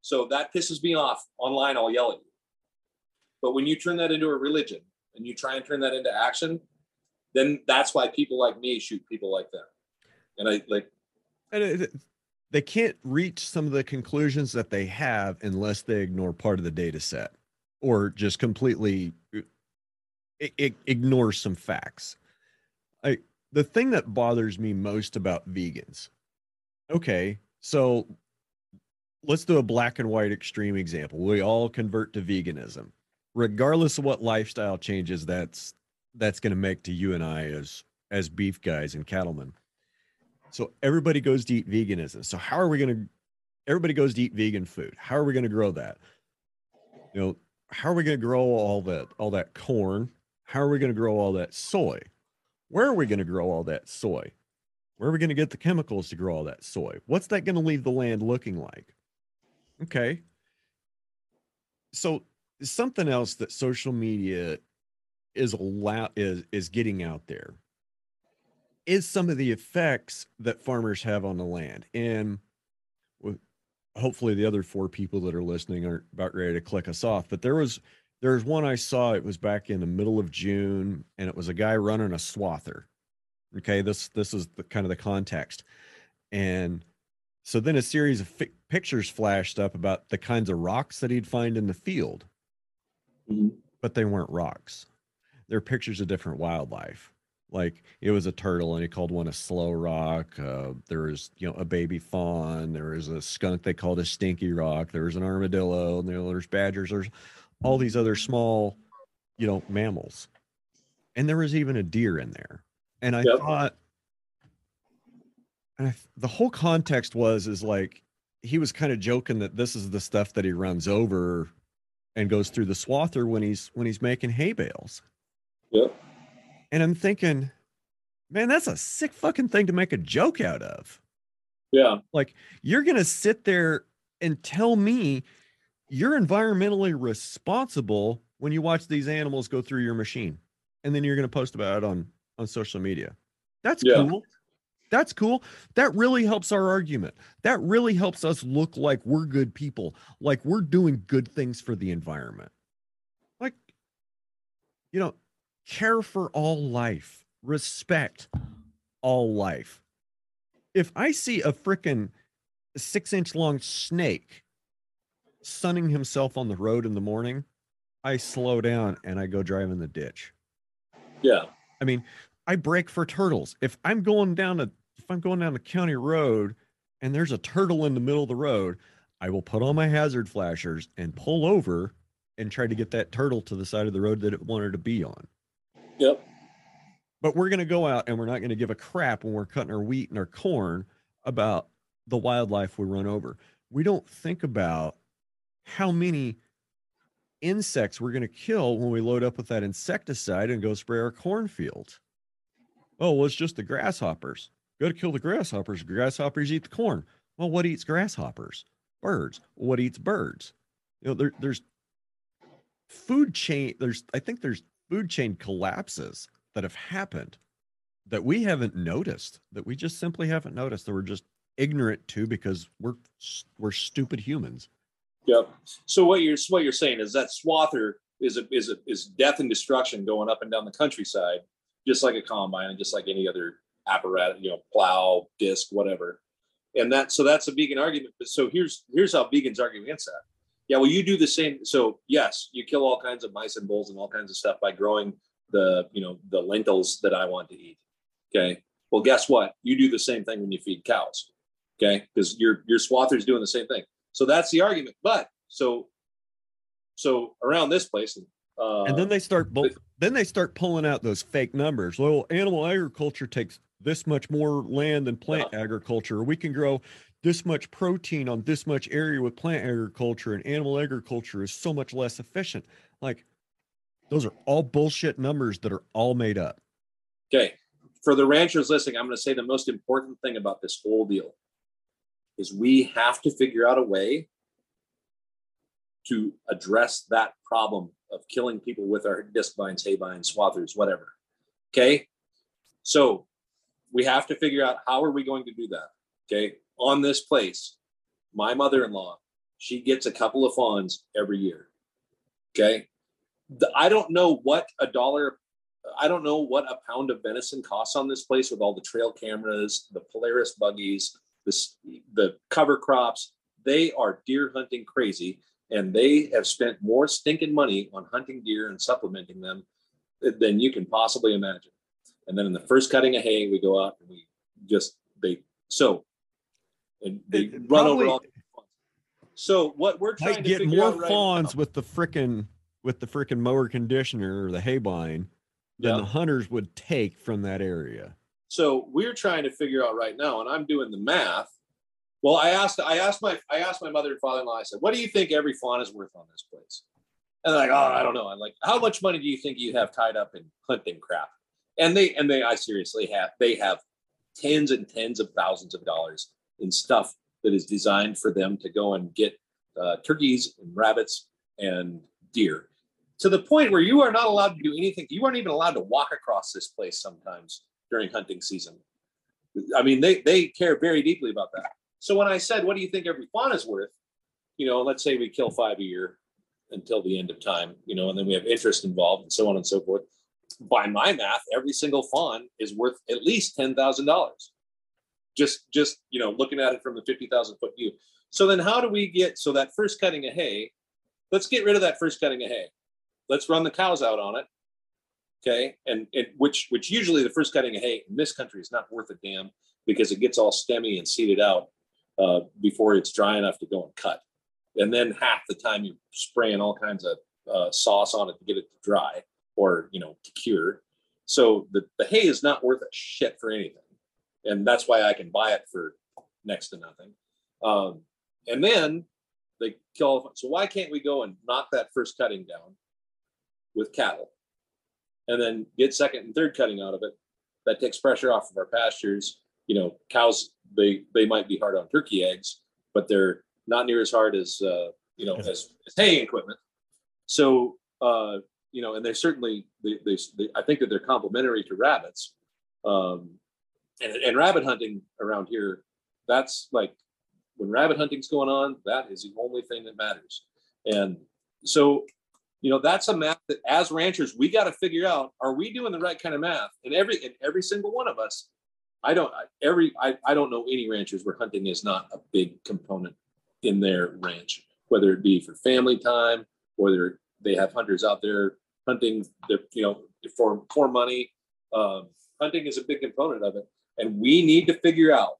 so that pisses me off online, I'll yell at you. But when you turn that into a religion and you try and turn that into action, then that's why people like me shoot people like them. And I like, And it, they can't reach some of the conclusions that they have unless they ignore part of the data set or just completely uh, i- ignore some facts. I the thing that bothers me most about vegans. Okay, so let's do a black and white extreme example. We all convert to veganism. Regardless of what lifestyle changes that's that's going to make to you and I as as beef guys and cattlemen. So everybody goes to eat veganism. So how are we going to everybody goes to eat vegan food. How are we going to grow that? You know, how are we going to grow all that all that corn? How are we going to grow all that soy? Where are we going to grow all that soy? Where are we going to get the chemicals to grow all that soy? What's that going to leave the land looking like? Okay. So something else that social media is allow is is getting out there is some of the effects that farmers have on the land. And hopefully the other four people that are listening aren't about ready to click us off. But there was there's one I saw, it was back in the middle of June, and it was a guy running a swather. Okay, this this is the kind of the context. And so then a series of fi- pictures flashed up about the kinds of rocks that he'd find in the field. But they weren't rocks. They're pictures of different wildlife. Like it was a turtle, and he called one a slow rock. Uh, there was, you know, a baby fawn. There was a skunk they called a stinky rock. There was an armadillo. And there, there's badgers. There's all these other small, you know, mammals. and there was even a deer in there. And I Yep. thought, and I, the whole context was is like he was kind of joking that this is the stuff that he runs over and goes through the swather when he's when he's making hay bales. Yep. And I'm thinking, man, that's a sick fucking thing to make a joke out of. Yeah. Like you're gonna sit there and tell me you're environmentally responsible when you watch these animals go through your machine, and then you're gonna post about it on on social media. That's Yeah. cool. That's cool. That really helps our argument. That really helps us look like we're good people, like we're doing good things for the environment. Like, you know, care for all life, respect all life. If I see a freaking six inch long snake sunning himself on the road in the morning, I slow down and I go drive in the ditch. Yeah. I mean, I break for turtles. If I'm going down a I'm going down the county road and there's a turtle in the middle of the road, I will put on my hazard flashers and pull over and try to get that turtle to the side of the road that it wanted to be on. Yep. But we're going to go out and we're not going to give a crap when we're cutting our wheat and our corn about the wildlife we run over. We don't think about how many insects we're going to kill when we load up with that insecticide and go spray our cornfield. Oh, well, it's just the grasshoppers. Got to kill the grasshoppers. Grasshoppers eat the corn. Well, what eats grasshoppers? Birds. What eats birds? You know, there, there's food chain. There's, I think there's food chain collapses that have happened that we haven't noticed. That we just simply haven't noticed. That we're just ignorant to because we're we're stupid humans. Yep. So what you're what you're saying is that swather is a is a is death and destruction going up and down the countryside, just like a combine and just like any other apparatus, you know, plow, disc, whatever. And that so that's a vegan argument. But so here's here's how vegans argue against that. Yeah, well, you do the same. So yes, you kill all kinds of mice and bulls and all kinds of stuff by growing the you know the lentils that I want to eat. Okay. Well, guess what? You do the same thing when you feed cows. Okay, because your your swather's doing the same thing. So that's the argument. But so so around this place, uh, and then they start bu- then they start pulling out those fake numbers. Well, animal agriculture takes this much more land than plant agriculture. We can grow this much protein on this much area with plant agriculture, and animal agriculture is so much less efficient. Like those are all bullshit numbers that are all made up. okay, for the ranchers listening, I'm going to say the most important thing about this whole deal is we have to figure out a way to address that problem of killing people with our discbines, hay vines, swathers, whatever. Okay, so we have to figure out how are we going to do that. Okay, on this place, my mother-in-law, she gets a couple of fawns every year. Okay, the, I don't know what a dollar I don't know what a pound of venison costs on this place with all the trail cameras, the Polaris buggies, the cover crops. They are deer hunting crazy, and they have spent more stinking money on hunting deer and supplementing them than you can possibly imagine. And then in the first cutting of hay, we go out and we just they so and they It- it run over probably- all. So what we're trying Might to get figure more out right fawns now- with the frickin' with the frickin' mower conditioner or the haybine than Yeah. the hunters would take from that area. so we're trying to figure out right now and i'm doing the math well i asked i asked my i asked my mother and father-in-law i said what do you think every fawn is worth on this place and they're like oh i don't know i'm like how much money do you think you have tied up in hunting crap and they and they i seriously have they have tens and tens of thousands of dollars in stuff that is designed for them to go and get uh, turkeys and rabbits and deer to the point where you are not allowed to do anything you aren't even allowed to walk across this place sometimes during hunting season. I mean, they they care very deeply about that. So when I said, "What do you think every fawn is worth?" You know, let's say we kill five a year until the end of time. You know, and then we have interest involved and so on and so forth. By my math, every single fawn is worth at least ten thousand dollars. Just just you know, looking at it from the fifty thousand foot view. So then, how do we get so that first cutting of hay? Let's get rid of that first cutting of hay. Let's run the cows out on it okay and, which which usually the first cutting of hay in this country is not worth a damn because it gets all stemmy and seeded out uh, before it's dry enough to go and cut and then half the time you're spraying all kinds of uh, sauce on it to get it to dry or you know to cure So the, the hay is not worth a shit for anything. And that's why I can buy it for next to nothing. Um, and then they kill. So why can't we go and knock that first cutting down with cattle and then get second and third cutting out of it? That takes pressure off of our pastures. You know, cows, they, they might be hard on turkey eggs, but they're not near as hard as, uh, you know, as, as hay equipment. So, uh, you know, and they're certainly, they, they, they, I think that they're complementary to rabbits. Um, and, and rabbit hunting around here, that's like when rabbit hunting's going on, that is the only thing that matters. And so, you know, that's a math that as ranchers, we got to figure out, are we doing the right kind of math? And every, and every single one of us, I don't, every, I, I don't know any ranchers where hunting is not a big component in their ranch, whether it be for family time, whether they have hunters out there hunting, their, you know, for, for money. Um, hunting is a big component of it. And we need to figure out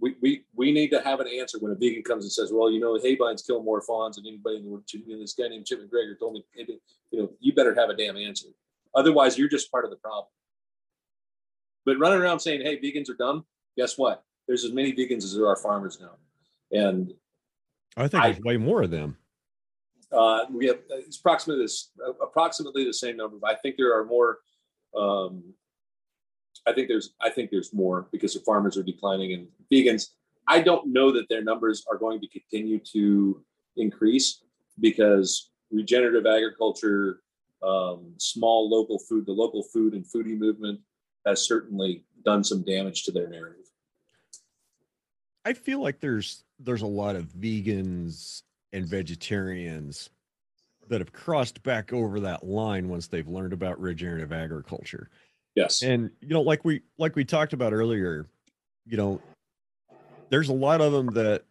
we, we, we need to have an answer when a vegan comes and says, well, you know, haybines kill more fawns than anybody in the world. You know, this guy named Chip McGregor told me, you know, you better have a damn answer. Otherwise, you're just part of the problem. But running around saying, hey, vegans are dumb, guess what? There's as many vegans as there are farmers now. And I think there's way more of them. Uh, we have it's approximately this approximately the same number. I think there are more um, I think there's I think there's more because the farmers are declining and vegans. I don't know that their numbers are going to continue to increase because regenerative agriculture, um, small local food, the local food and foodie movement has certainly done some damage to their narrative. I feel like there's there's a lot of vegans and vegetarians that have crossed back over that line once they've learned about regenerative agriculture. Yes. And you know, like we like we talked about earlier, you know, there's a lot of them that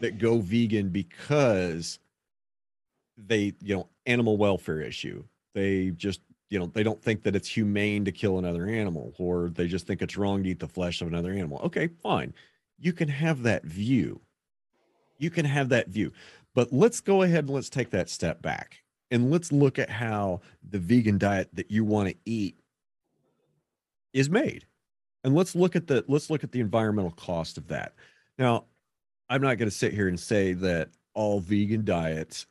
that go vegan because they, you know, animal welfare issue. They just, you know, they don't think that it's humane to kill another animal or they just think it's wrong to eat the flesh of another animal. Okay, fine. You can have that view. You can have that view. But let's go ahead and let's take that step back and let's look at how the vegan diet that you want to eat is made. And let's look at the let's look at the environmental cost of that. Now i'm not going to sit here and say that all vegan diets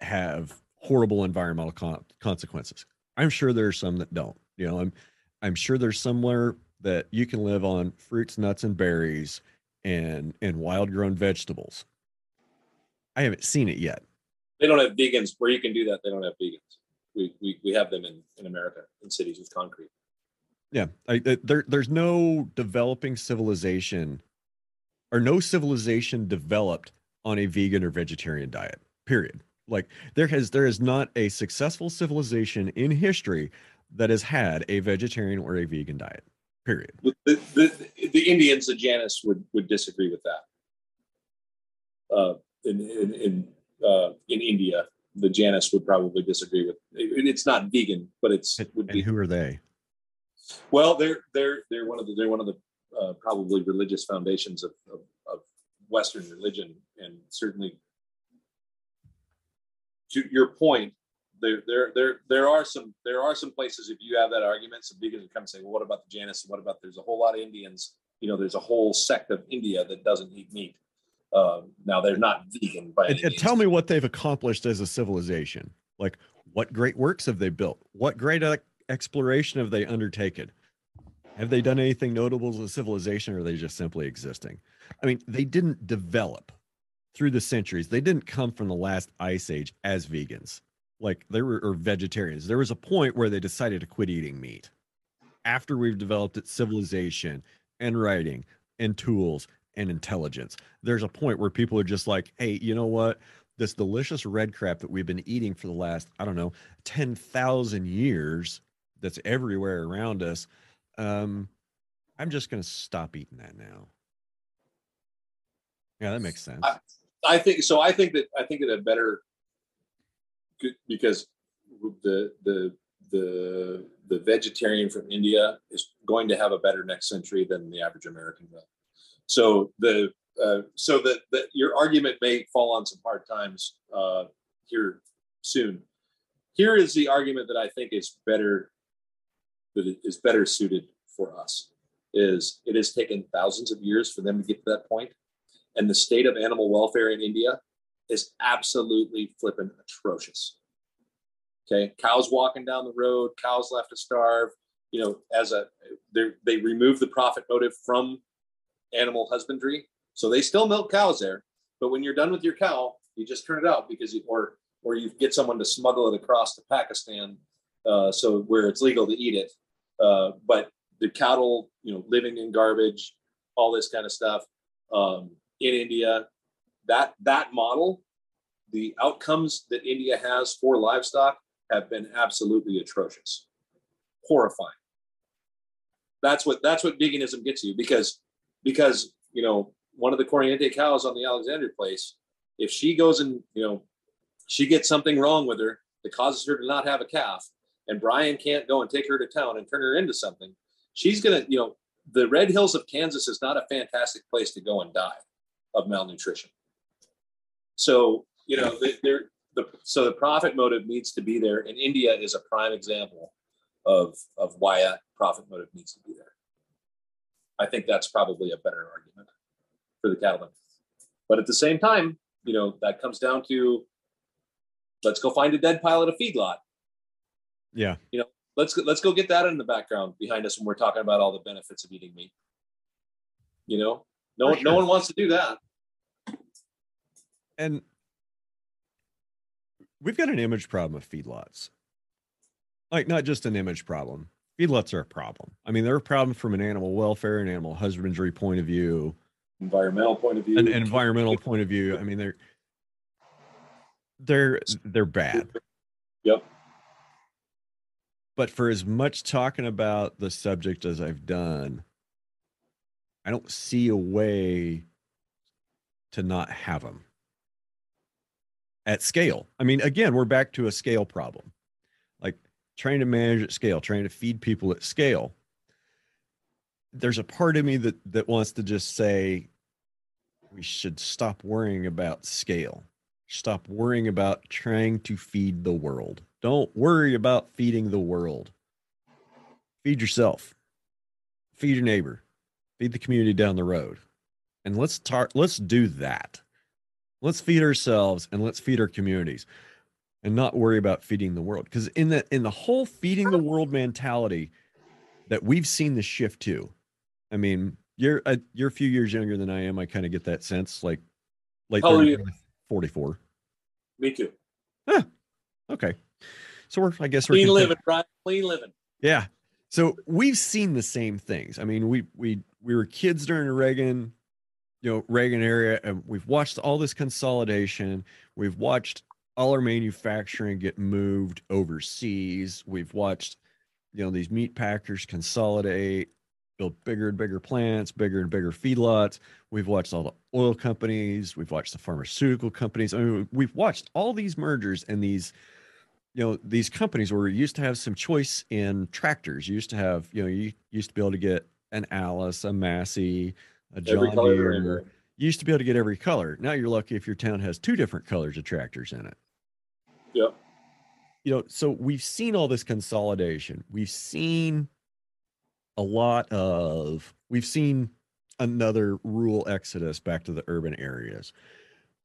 have horrible environmental con- consequences. I'm sure there are some that don't you know i'm i'm sure there's somewhere that you can live on fruits nuts and berries and and wild grown vegetables i haven't seen it yet they don't have vegans where you can do that they don't have vegans we we, we have them in in america in cities with concrete yeah, I, there, there's no developing civilization or no civilization developed on a vegan or vegetarian diet. Period. Like there has there is not a successful civilization in history that has had a vegetarian or a vegan diet. Period. The, the, the Indians, the Jains, would would disagree with that. Uh, in in in, uh, in India, the Jains would probably disagree with. It, it's not vegan, but it's. would be, who are they? Well, they're they're they're one of the they're one of the uh, probably religious foundations of, of, of Western religion, and certainly to your point, there there there there are some there are some places if you have that argument, some vegans would come and say, well, what about the Jains? What about there's a whole lot of Indians? You know, there's a whole sect of India that doesn't eat meat. Um, now they're not vegan but and, and tell me what they've accomplished as a civilization. Like, what great works have they built? What great exploration have they undertaken? Have they done anything notable as a civilization or are they just simply existing? I mean, they didn't develop through the centuries. They didn't come from the last ice age as vegans, like they were or vegetarians. There was a point where they decided to quit eating meat. After we've developed civilization and writing and tools and intelligence, there's a point where people are just like, hey, you know what? This delicious red crap that we've been eating for the last, I don't know, 10,000 years that's everywhere around us. Um, I'm just going to stop eating that now. Yeah, that makes sense. I, I, think so. I think that I think that a better because the the the the vegetarian from India is going to have a better next century than the average American will. So the uh, so that that your argument may fall on some hard times uh, here soon here is the argument that I think is better that is better suited for us is it has taken thousands of years for them to get to that point and the state of animal welfare in India is absolutely flipping atrocious. Okay, cows walking down the road, cows left to starve. You know, as a they remove the profit motive from animal husbandry, so they still milk cows there. But when you're done with your cow, you just turn it out because you or or you get someone to smuggle it across to Pakistan, uh, so where it's legal to eat it. Uh, but the cattle, you know, living in garbage, all this kind of stuff um, in India, that that model, the outcomes that India has for livestock have been absolutely atrocious, horrifying. That's what that's what veganism gets you because because you know one of the Corriente cows on the Alexandria place, if she goes and you know she gets something wrong with her that causes her to not have a calf, and Brian can't go and take her to town and turn her into something, she's gonna you know the Red Hills of Kansas is not a fantastic place to go and die of malnutrition. So you know they're the so the profit motive needs to be there, and India is a prime example of of why a profit motive needs to be there. I think that's probably a better argument for the cattlemen. But at the same time, you know, that comes down to let's go find a dead pile at a feedlot. Yeah. You know, let's go, let's go get that in the background behind us when we're talking about all the benefits of eating meat. You know, no, sure. no one wants to do that. And we've got an image problem of feedlots. Like not just an image problem. Feedlots are a problem. I mean, they're a problem from an animal welfare and animal husbandry point of view, environmental point of view, an, environmental point of view. I mean, they're they're they're bad. Yep. But for as much talking about the subject as I've done, I don't see a way to not have them at scale. I mean, again, we're back to a scale problem. Like trying to manage at scale, trying to feed people at scale. There's a part of me that that wants to just say we should stop worrying about scale. Stop worrying about trying to feed the world. Don't worry about feeding the world. Feed yourself. Feed your neighbor. Feed the community down the road. And let's tar- let's do that. Let's feed ourselves and let's feed our communities and not worry about feeding the world. Because in the in the whole feeding the world mentality that we've seen the shift to, I mean, you're a, you're a few years younger than I am. I kind of get that sense, like late 30, 44. Me too. Huh. Okay. So we're I guess we're clean living, right? Clean living. Yeah. So we've seen the same things. I mean, we we we were kids during Reagan you know Reagan area, and we've watched all this consolidation. We've watched all our manufacturing get moved overseas. We've watched you know these meat packers consolidate, build bigger and bigger plants, bigger and bigger feedlots. We've watched all the oil companies. We've watched the pharmaceutical companies. I mean, we've watched all these mergers and these you know these companies where you used to have some choice in tractors you used to have you know you used to be able to get an Allis a massey a John Deere. You used to be able to get every color. Now you're lucky if your town has two different colors of tractors in it. Yep. You know, so we've seen all this consolidation. We've seen a lot of, we've seen another rural exodus back to the urban areas.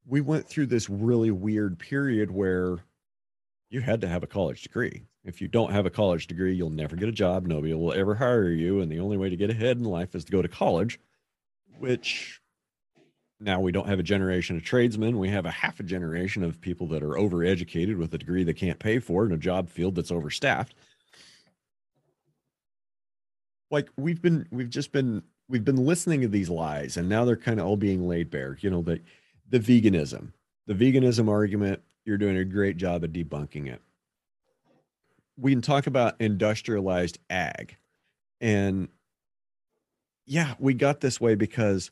We went through this really weird period where you had to have a college degree. If you don't have a college degree, you'll never get a job. Nobody will ever hire you. And the only way to get ahead in life is to go to college which now we don't have a generation of tradesmen. We have a half a generation of people that are overeducated with a degree they can't pay for in a job field that's overstaffed. Like we've been, we've just been, we've been listening to these lies, and now they're kind of all being laid bare. You know, the the veganism, the veganism argument. You're doing a great job of debunking it. We can talk about industrialized ag, and yeah, we got this way because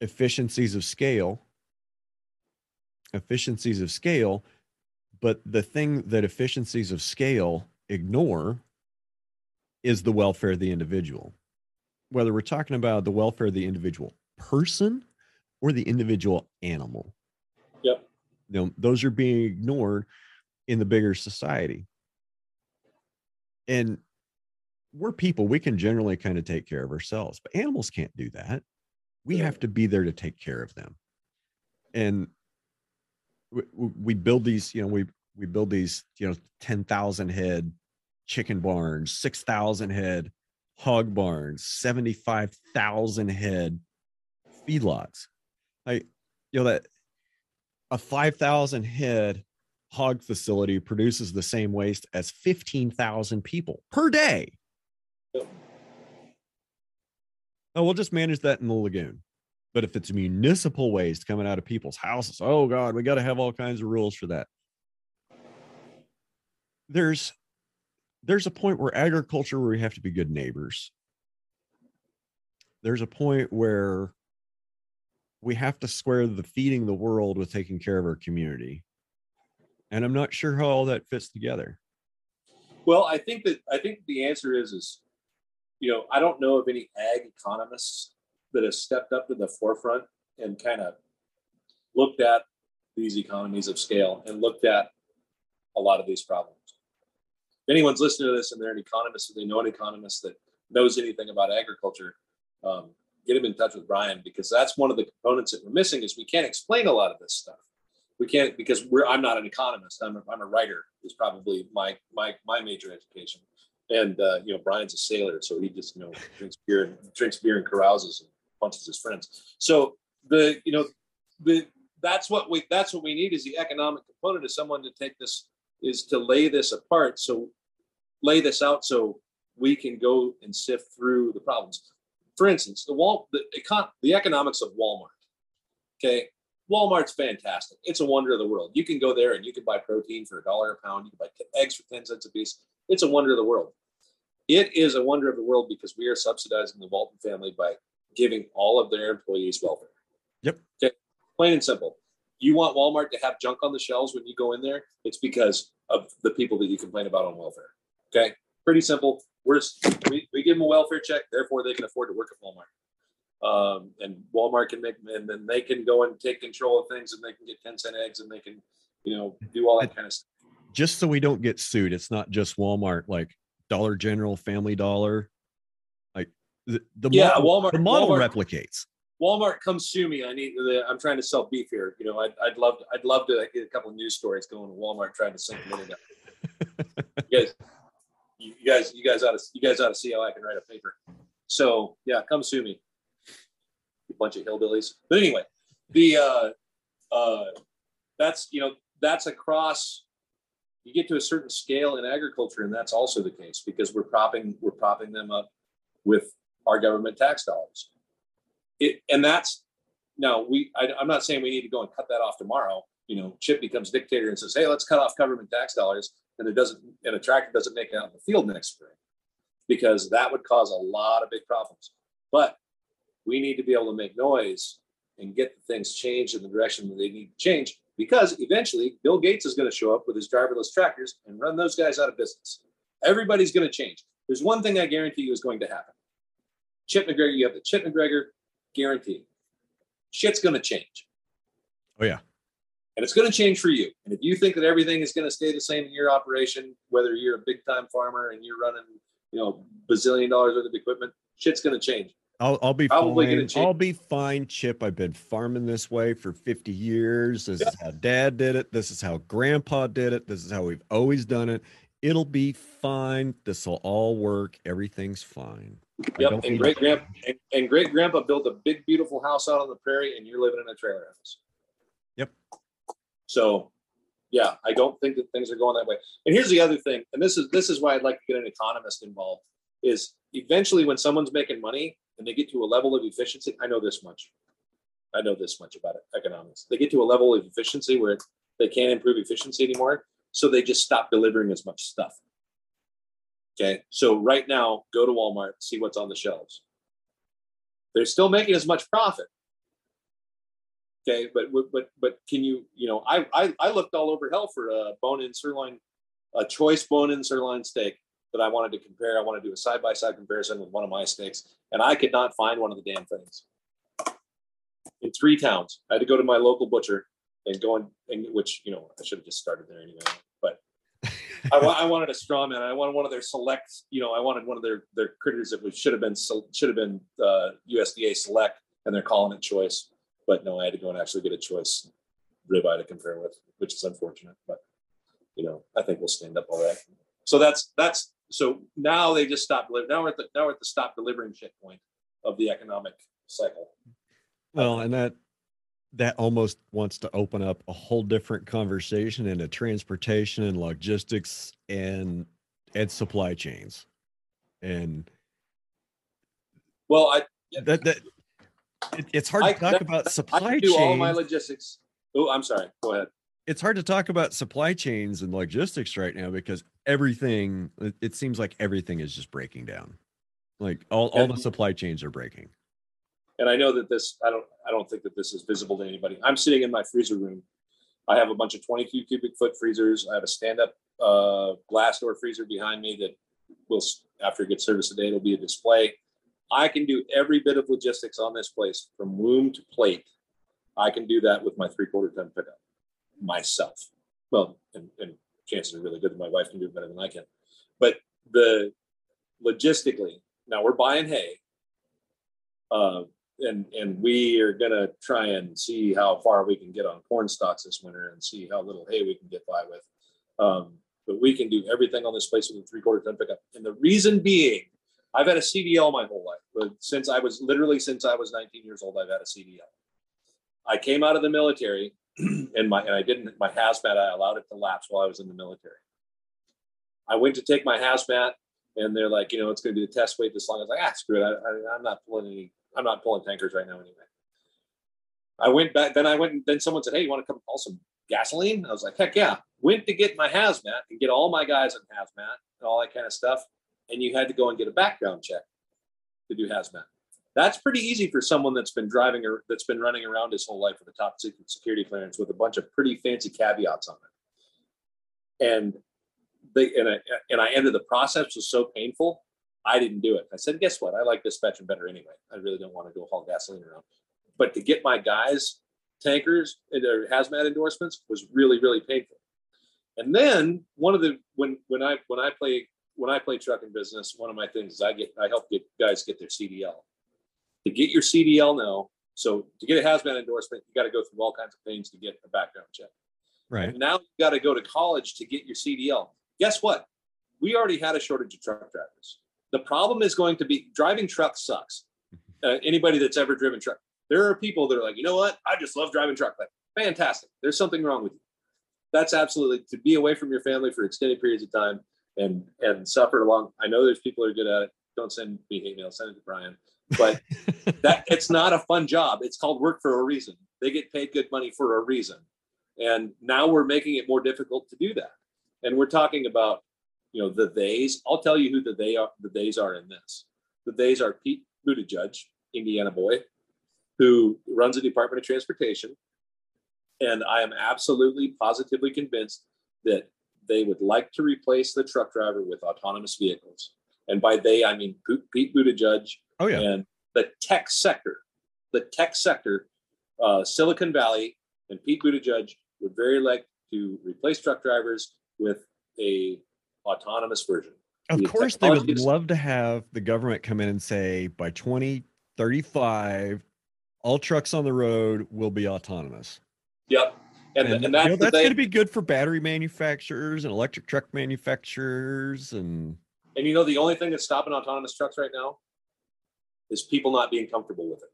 efficiencies of scale, efficiencies of scale, but the thing that efficiencies of scale ignore is the welfare of the individual. Whether we're talking about the welfare of the individual person or the individual animal. Yep. You know, those are being ignored in the bigger society. And we're people, we can generally kind of take care of ourselves, but animals can't do that. We have to be there to take care of them. And we, we build these, you know, we we build these, you know, 10,000 head chicken barns, 6,000 head hog barns, 75,000 head feedlots. Like, you know, that a 5,000 head hog facility produces the same waste as 15,000 people per day. Yep. Oh, we'll just manage that in the lagoon. But if it's municipal waste coming out of people's houses, oh God, we got to have all kinds of rules for that. There's there's a point where agriculture where we have to be good neighbors. There's a point where we have to square the feeding the world with taking care of our community. And I'm not sure how all that fits together. Well, I think that I think the answer is is you know, I don't know of any ag economists that have stepped up to the forefront and kind of looked at these economies of scale and looked at a lot of these problems. If anyone's listening to this and they're an economist or they know an economist that knows anything about agriculture, um, get them in touch with Brian because that's one of the components that we're missing is we can't explain a lot of this stuff. We can't because we're I'm not an economist. I'm a, I'm a writer is probably my my my major education. And uh, you know Brian's a sailor, so he just you know drinks beer and drinks beer and carouses and punches his friends. So the you know the that's what we that's what we need is the economic component is someone to take this is to lay this apart. So lay this out so we can go and sift through the problems. For instance the wall the, econ, the economics of walmart okay? Walmart's fantastic. It's a wonder of the world. You can go there and you can buy protein for a dollar a pound. You can buy eggs for 10 cents a piece it's a wonder of the world it is a wonder of the world because we are subsidizing the walton family by giving all of their employees welfare yep okay plain and simple you want Walmart to have junk on the shelves when you go in there, it's because of the people that you complain about on welfare. Okay, pretty simple. We're we, we give them a welfare check, therefore they can afford to work at Walmart. Um, and Walmart can make, and then they can go and take control of things, and they can get ten cent eggs, and they can, you know, do all that kind of stuff. Just so we don't get sued, it's not just Walmart, like Dollar General, Family Dollar, like the, the yeah, model, Walmart. The model Walmart, replicates. Walmart, come sue me. I need. The, I'm trying to sell beef here. You know, I'd, I'd love. To, I'd love to get a couple of news stories going to Walmart trying to sink money down. [LAUGHS] you guys, you guys, you guys ought to. You guys ought to see how I can write a paper. So yeah, come sue me. A bunch of hillbillies. But anyway, the uh, uh, that's you know that's across. You get to a certain scale in agriculture, and that's also the case because we're propping we're propping them up with our government tax dollars. It, and that's now we I, i'm not saying we need to go and cut that off tomorrow. You know chip becomes dictator and says hey let's cut off government tax dollars and it doesn't and a tractor doesn't make it out in the field next spring because that would cause a lot of big problems. But we need to be able to make noise and get the things changed in the direction that they need to change because eventually bill gates is going to show up with his driverless tractors and run those guys out of business everybody's going to change there's one thing i guarantee you is going to happen chip McGregor, you have the chip McGregor guarantee. Shit's going to change. Oh, yeah. And it's going to change for you. And if you think that everything is going to stay the same in your operation, whether you're a big time farmer and you're running, you know, bazillion dollars worth of equipment, shit's going to change. I'll, I'll be Probably fine. I'll be fine, Chip. I've been farming this way for 50 years. This yeah. is how dad did it. This is how grandpa did it. This is how we've always done it. It'll be fine. This will all work. Everything's fine. Yep. And great grandpa and, and great grandpa built a big, beautiful house out on the prairie, and you're living in a trailer house. Yep. So, yeah, I don't think that things are going that way. And here's the other thing, and this is this is why I'd like to get an economist involved. Is eventually when someone's making money and they get to a level of efficiency, I know this much. I know this much about it, economics. They get to a level of efficiency where they can't improve efficiency anymore, so they just stop delivering as much stuff. Okay. So right now, go to Walmart, see what's on the shelves. They're still making as much profit. Okay, but but but can you you know I I, I looked all over hell for a bone-in sirloin, a choice bone-in sirloin steak that I wanted to compare. I want to do a side-by-side comparison with one of my steaks, and I could not find one of the damn things. In three towns, I had to go to my local butcher and go and, and which you know I should have just started there anyway. But I, I wanted a straw man. I wanted one of their select. You know, I wanted one of their their critters that was should have been should have been uh, USDA select, and they're calling it choice. But no, I had to go and actually get a choice ribeye to compare with, which is unfortunate. But you know, I think we'll stand up all right. So that's that's so now they just stopped. Now we're at the now we're at the stop delivering checkpoint of the economic cycle. Well, and that that almost wants to open up a whole different conversation into transportation and logistics and and supply chains. And Well, I that that it, it's hard I- to talk that- about I supply can do all my logistics. Oh, I'm sorry. Go ahead. It's hard to talk about supply chains and logistics right now because everything it, seems like everything is just breaking down. Like all, all the supply chains are breaking. and I know that this I don't I don't think that this is visible to anybody. I'm sitting in my freezer room. I have a bunch of 22 cubic foot freezers. I have a stand up uh, glass door freezer behind me that will after it gets serviced today it'll be a display. I can do every bit of logistics on this place from womb to plate. I can do that with my three quarter ton pickup myself. Well, and, and chances are really good that my wife can do it better than I can. But the logistically, now we're buying hay. Uh, and and we are gonna try and see how far we can get on corn stalks this winter and see how little hay we can get by with. Um, but we can do everything on this place with a three quarter ton pickup. And the reason being, I've had a CDL my whole life. But since I was literally since I was 19 years old, I've had a CDL. I came out of the military [CLEARS THROAT] and my and I didn't my hazmat, I allowed it to lapse while I was in the military. I went to take my hazmat and they're like, you know, it's going to be the test weight this long. I was like, ah, screw it. I, I, I'm not pulling any, I'm not pulling tankers right now anyway. I went back, then I went, then someone said, hey, you want to come haul some gasoline? I was like, heck yeah. Went to get my hazmat and get all my guys in hazmat and all that kind of stuff. And you had to go and get a background check to do hazmat. That's pretty easy for someone that's been driving or that's been running around his whole life with a top secret security clearance with a bunch of pretty fancy caveats on it. And they and I and I ended the process was so painful. I didn't do it. I said, guess what? I like dispatching better anyway. I really don't want to go haul gasoline around. But to get my guys tankers and their hazmat endorsements was really really painful. And then one of the when when I when I play when I play trucking business, one of my things is I get I help get guys get their CDL. To get your CDL now, so to get a hazmat endorsement, you got to go through all kinds of things to get a background check. Right. And now you got to go to college to get your CDL. Guess what? We already had a shortage of truck drivers. The problem is going to be driving trucks sucks. [LAUGHS] Uh, anybody that's ever driven truck, there are people that are like, you know what? I just love driving truck. Like, fantastic. There's something wrong with you. That's absolutely to be away from your family for extended periods of time and and suffer along. I know there's people that are good at it. Don't send me hate mail. Send it to Brian. But [LAUGHS] that it's not a fun job. It's called work for a reason. They get paid good money for a reason. And now we're making it more difficult to do that. And we're talking about, you know, the theys. I'll tell you who the they are. The theys are in this. The theys are Pete Buttigieg, Indiana boy, who runs the Department of Transportation. And I am absolutely positively convinced that they would like to replace the truck driver with autonomous vehicles. And by they, I mean Pete Buttigieg Oh yeah. and the tech sector, the tech sector, uh, Silicon Valley and Pete Buttigieg would very like to replace truck drivers with a autonomous version. Of the course, they would love to have the government come in and say by 2035, all trucks on the road will be autonomous. Yep. And, And, and, you that's, know, that's going to be good for battery manufacturers and electric truck manufacturers. And And you know, the only thing that's stopping autonomous trucks right now is people not being comfortable with it.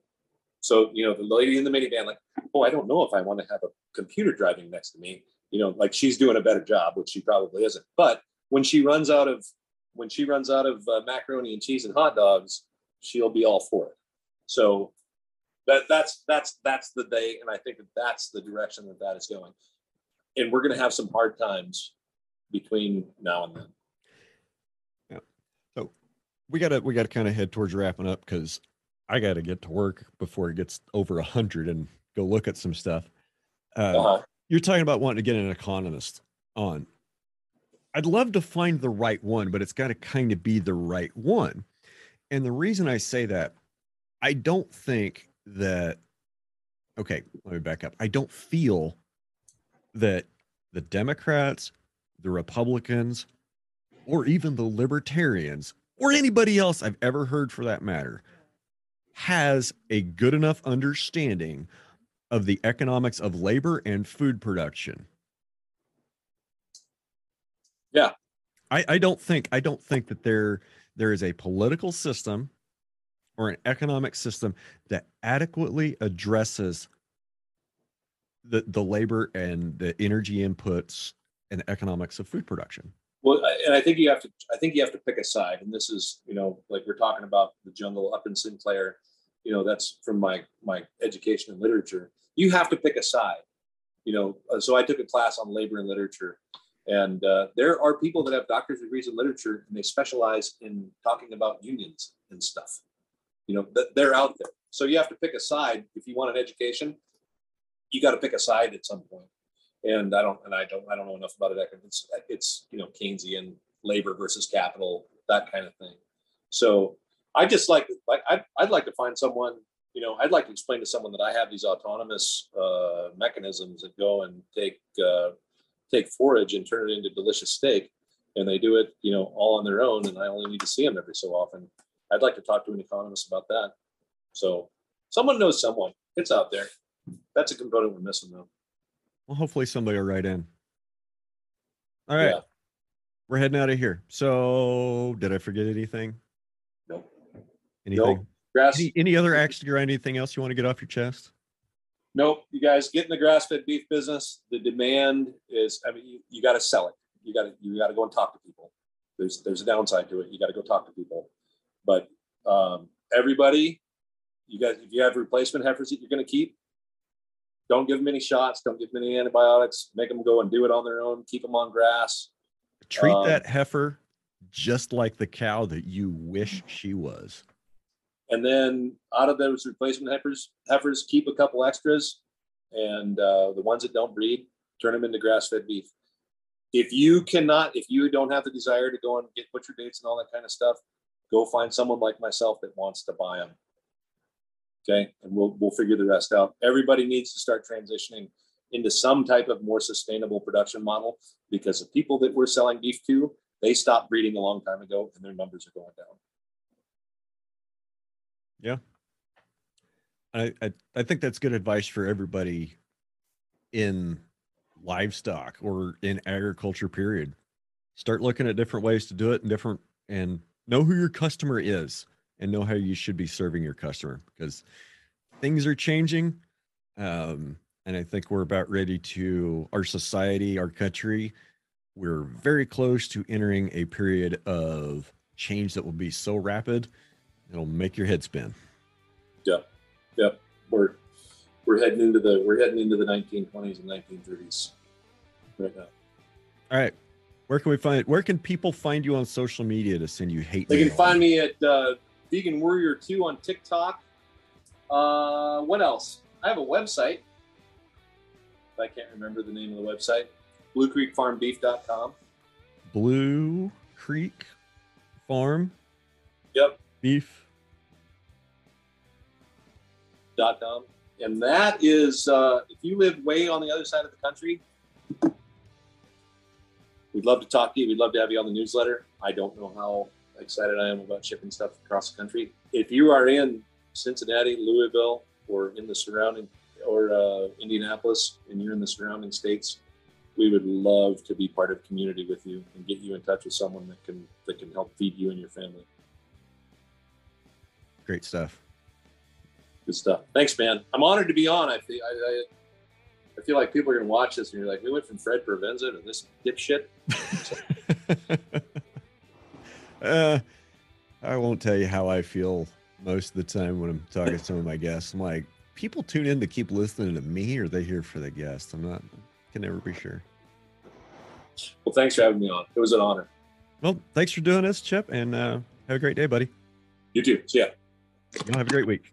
So, you know, the lady in the minivan, like, oh, I don't know if I want to have a computer driving next to me. You know, like she's doing a better job, which she probably isn't. But when she runs out of when she runs out of uh, macaroni and cheese and hot dogs, she'll be all for it. So that that's that's that's the day, and I think that that's the direction that that is going. And we're going to have some hard times between now and then. We got to we got to kind of head towards wrapping up because I got to get to work before it gets over a hundred and go look at some stuff. Uh, Uh-huh. You're talking about wanting to get an economist on. I'd love to find the right one, but it's got to kind of be the right one. And the reason I say that, I don't think that, okay, let me back up. I don't feel that the Democrats the Republicans, or even the Libertarians, or anybody else I've ever heard for that matter, has a good enough understanding of the economics of labor and food production. Yeah. I, I don't think I don't think that there there is a political system or an economic system that adequately addresses the the labor and the energy inputs and the economics of food production. Well, and I think you have to, I think you have to pick a side. And this is, you know, like we're talking about the jungle Upton Sinclair. You know, that's from my my education and literature. You have to pick a side. You know, uh, so I took a class on labor and literature, and uh, there are people that have doctor's degrees in literature and they specialize in talking about unions and stuff. You know, th- they're out there. So you have to pick a side if you want an education. You got to pick a side at some point and I don't and I don't I don't know enough about it. It's it's you know Keynesian labor versus capital that kind of thing. So I just like like I'd, I'd like to find someone you know I'd like to explain to someone that I have these autonomous uh, mechanisms that go and take uh, take forage and turn it into delicious steak, and they do it you know all on their own, and I only need to see them every so often. I'd like to talk to an economist about that. So someone knows someone. It's out there. That's a component we're missing though. Well, hopefully somebody will write in. All right. Yeah. We're heading out of here. So did I forget anything? Nope. Anything? Grass. Any, any other axe to grind? Anything else you want to get off your chest? Nope, you guys get in the grass-fed beef business. The demand is, I mean, you, you got to sell it. You got to, you got to go and talk to people. There's, there's a downside to it. You got to go talk to people. But um, everybody, you guys, if you have replacement heifers that you're going to keep, don't give them any shots. Don't give them any antibiotics. Make them go and do it on their own. Keep them on grass. Treat Um, that heifer just like the cow that you wish she was. And then out of those replacement heifers, heifers keep a couple extras, and uh, the ones that don't breed, turn them into grass-fed beef. If you cannot, if you don't have the desire to go and get butcher dates and all that kind of stuff, go find someone like myself that wants to buy them. Okay, and we'll we'll figure the rest out. Everybody needs to start transitioning into some type of more sustainable production model because the people that we're selling beef to, they stopped breeding a long time ago, and their numbers are going down. Yeah, I, I I think that's good advice for everybody in livestock or in agriculture period. Start looking at different ways to do it and different and know who your customer is and know how you should be serving your customer because things are changing. Um, and I think we're about ready to our society, our country, we're very close to entering a period of change that will be so rapid it'll make your head spin. Yep, yep. We're we're heading into the we're heading into the 1920s and 1930s right now. All right. Where can we find where can people find you on social media to send you hate They can find me at uh, Vegan Warrior Two on TikTok. Uh, what else? I have a website. I can't remember the name of the website. BlueCreekFarmBeef.com. Blue Creek Farm Yep. Beef. Dot com. And that is, uh, if you live way on the other side of the country, we'd love to talk to you. We'd love to have you on the newsletter. I don't know how excited I am about shipping stuff across the country. If you are in Cincinnati, Louisville, or in the surrounding, or uh, Indianapolis, and you're in the surrounding states, we would love to be part of community with you and get you in touch with someone that can that can help feed you and your family. Great stuff. Good stuff. Thanks, man. I'm honored to be on. I feel I, I, I feel like people are gonna watch this and you're like, we went from Fred Provenza to this dipshit. [LAUGHS] uh, I won't tell you how I feel most of the time when I'm talking to some of my guests. I'm like, people tune in to keep listening to me or they here for the guest. I'm not can never be sure. Well, thanks for having me on. It was an honor. Well, thanks for doing this, Chip, and uh, have a great day, buddy. You too. See ya. Have a great week.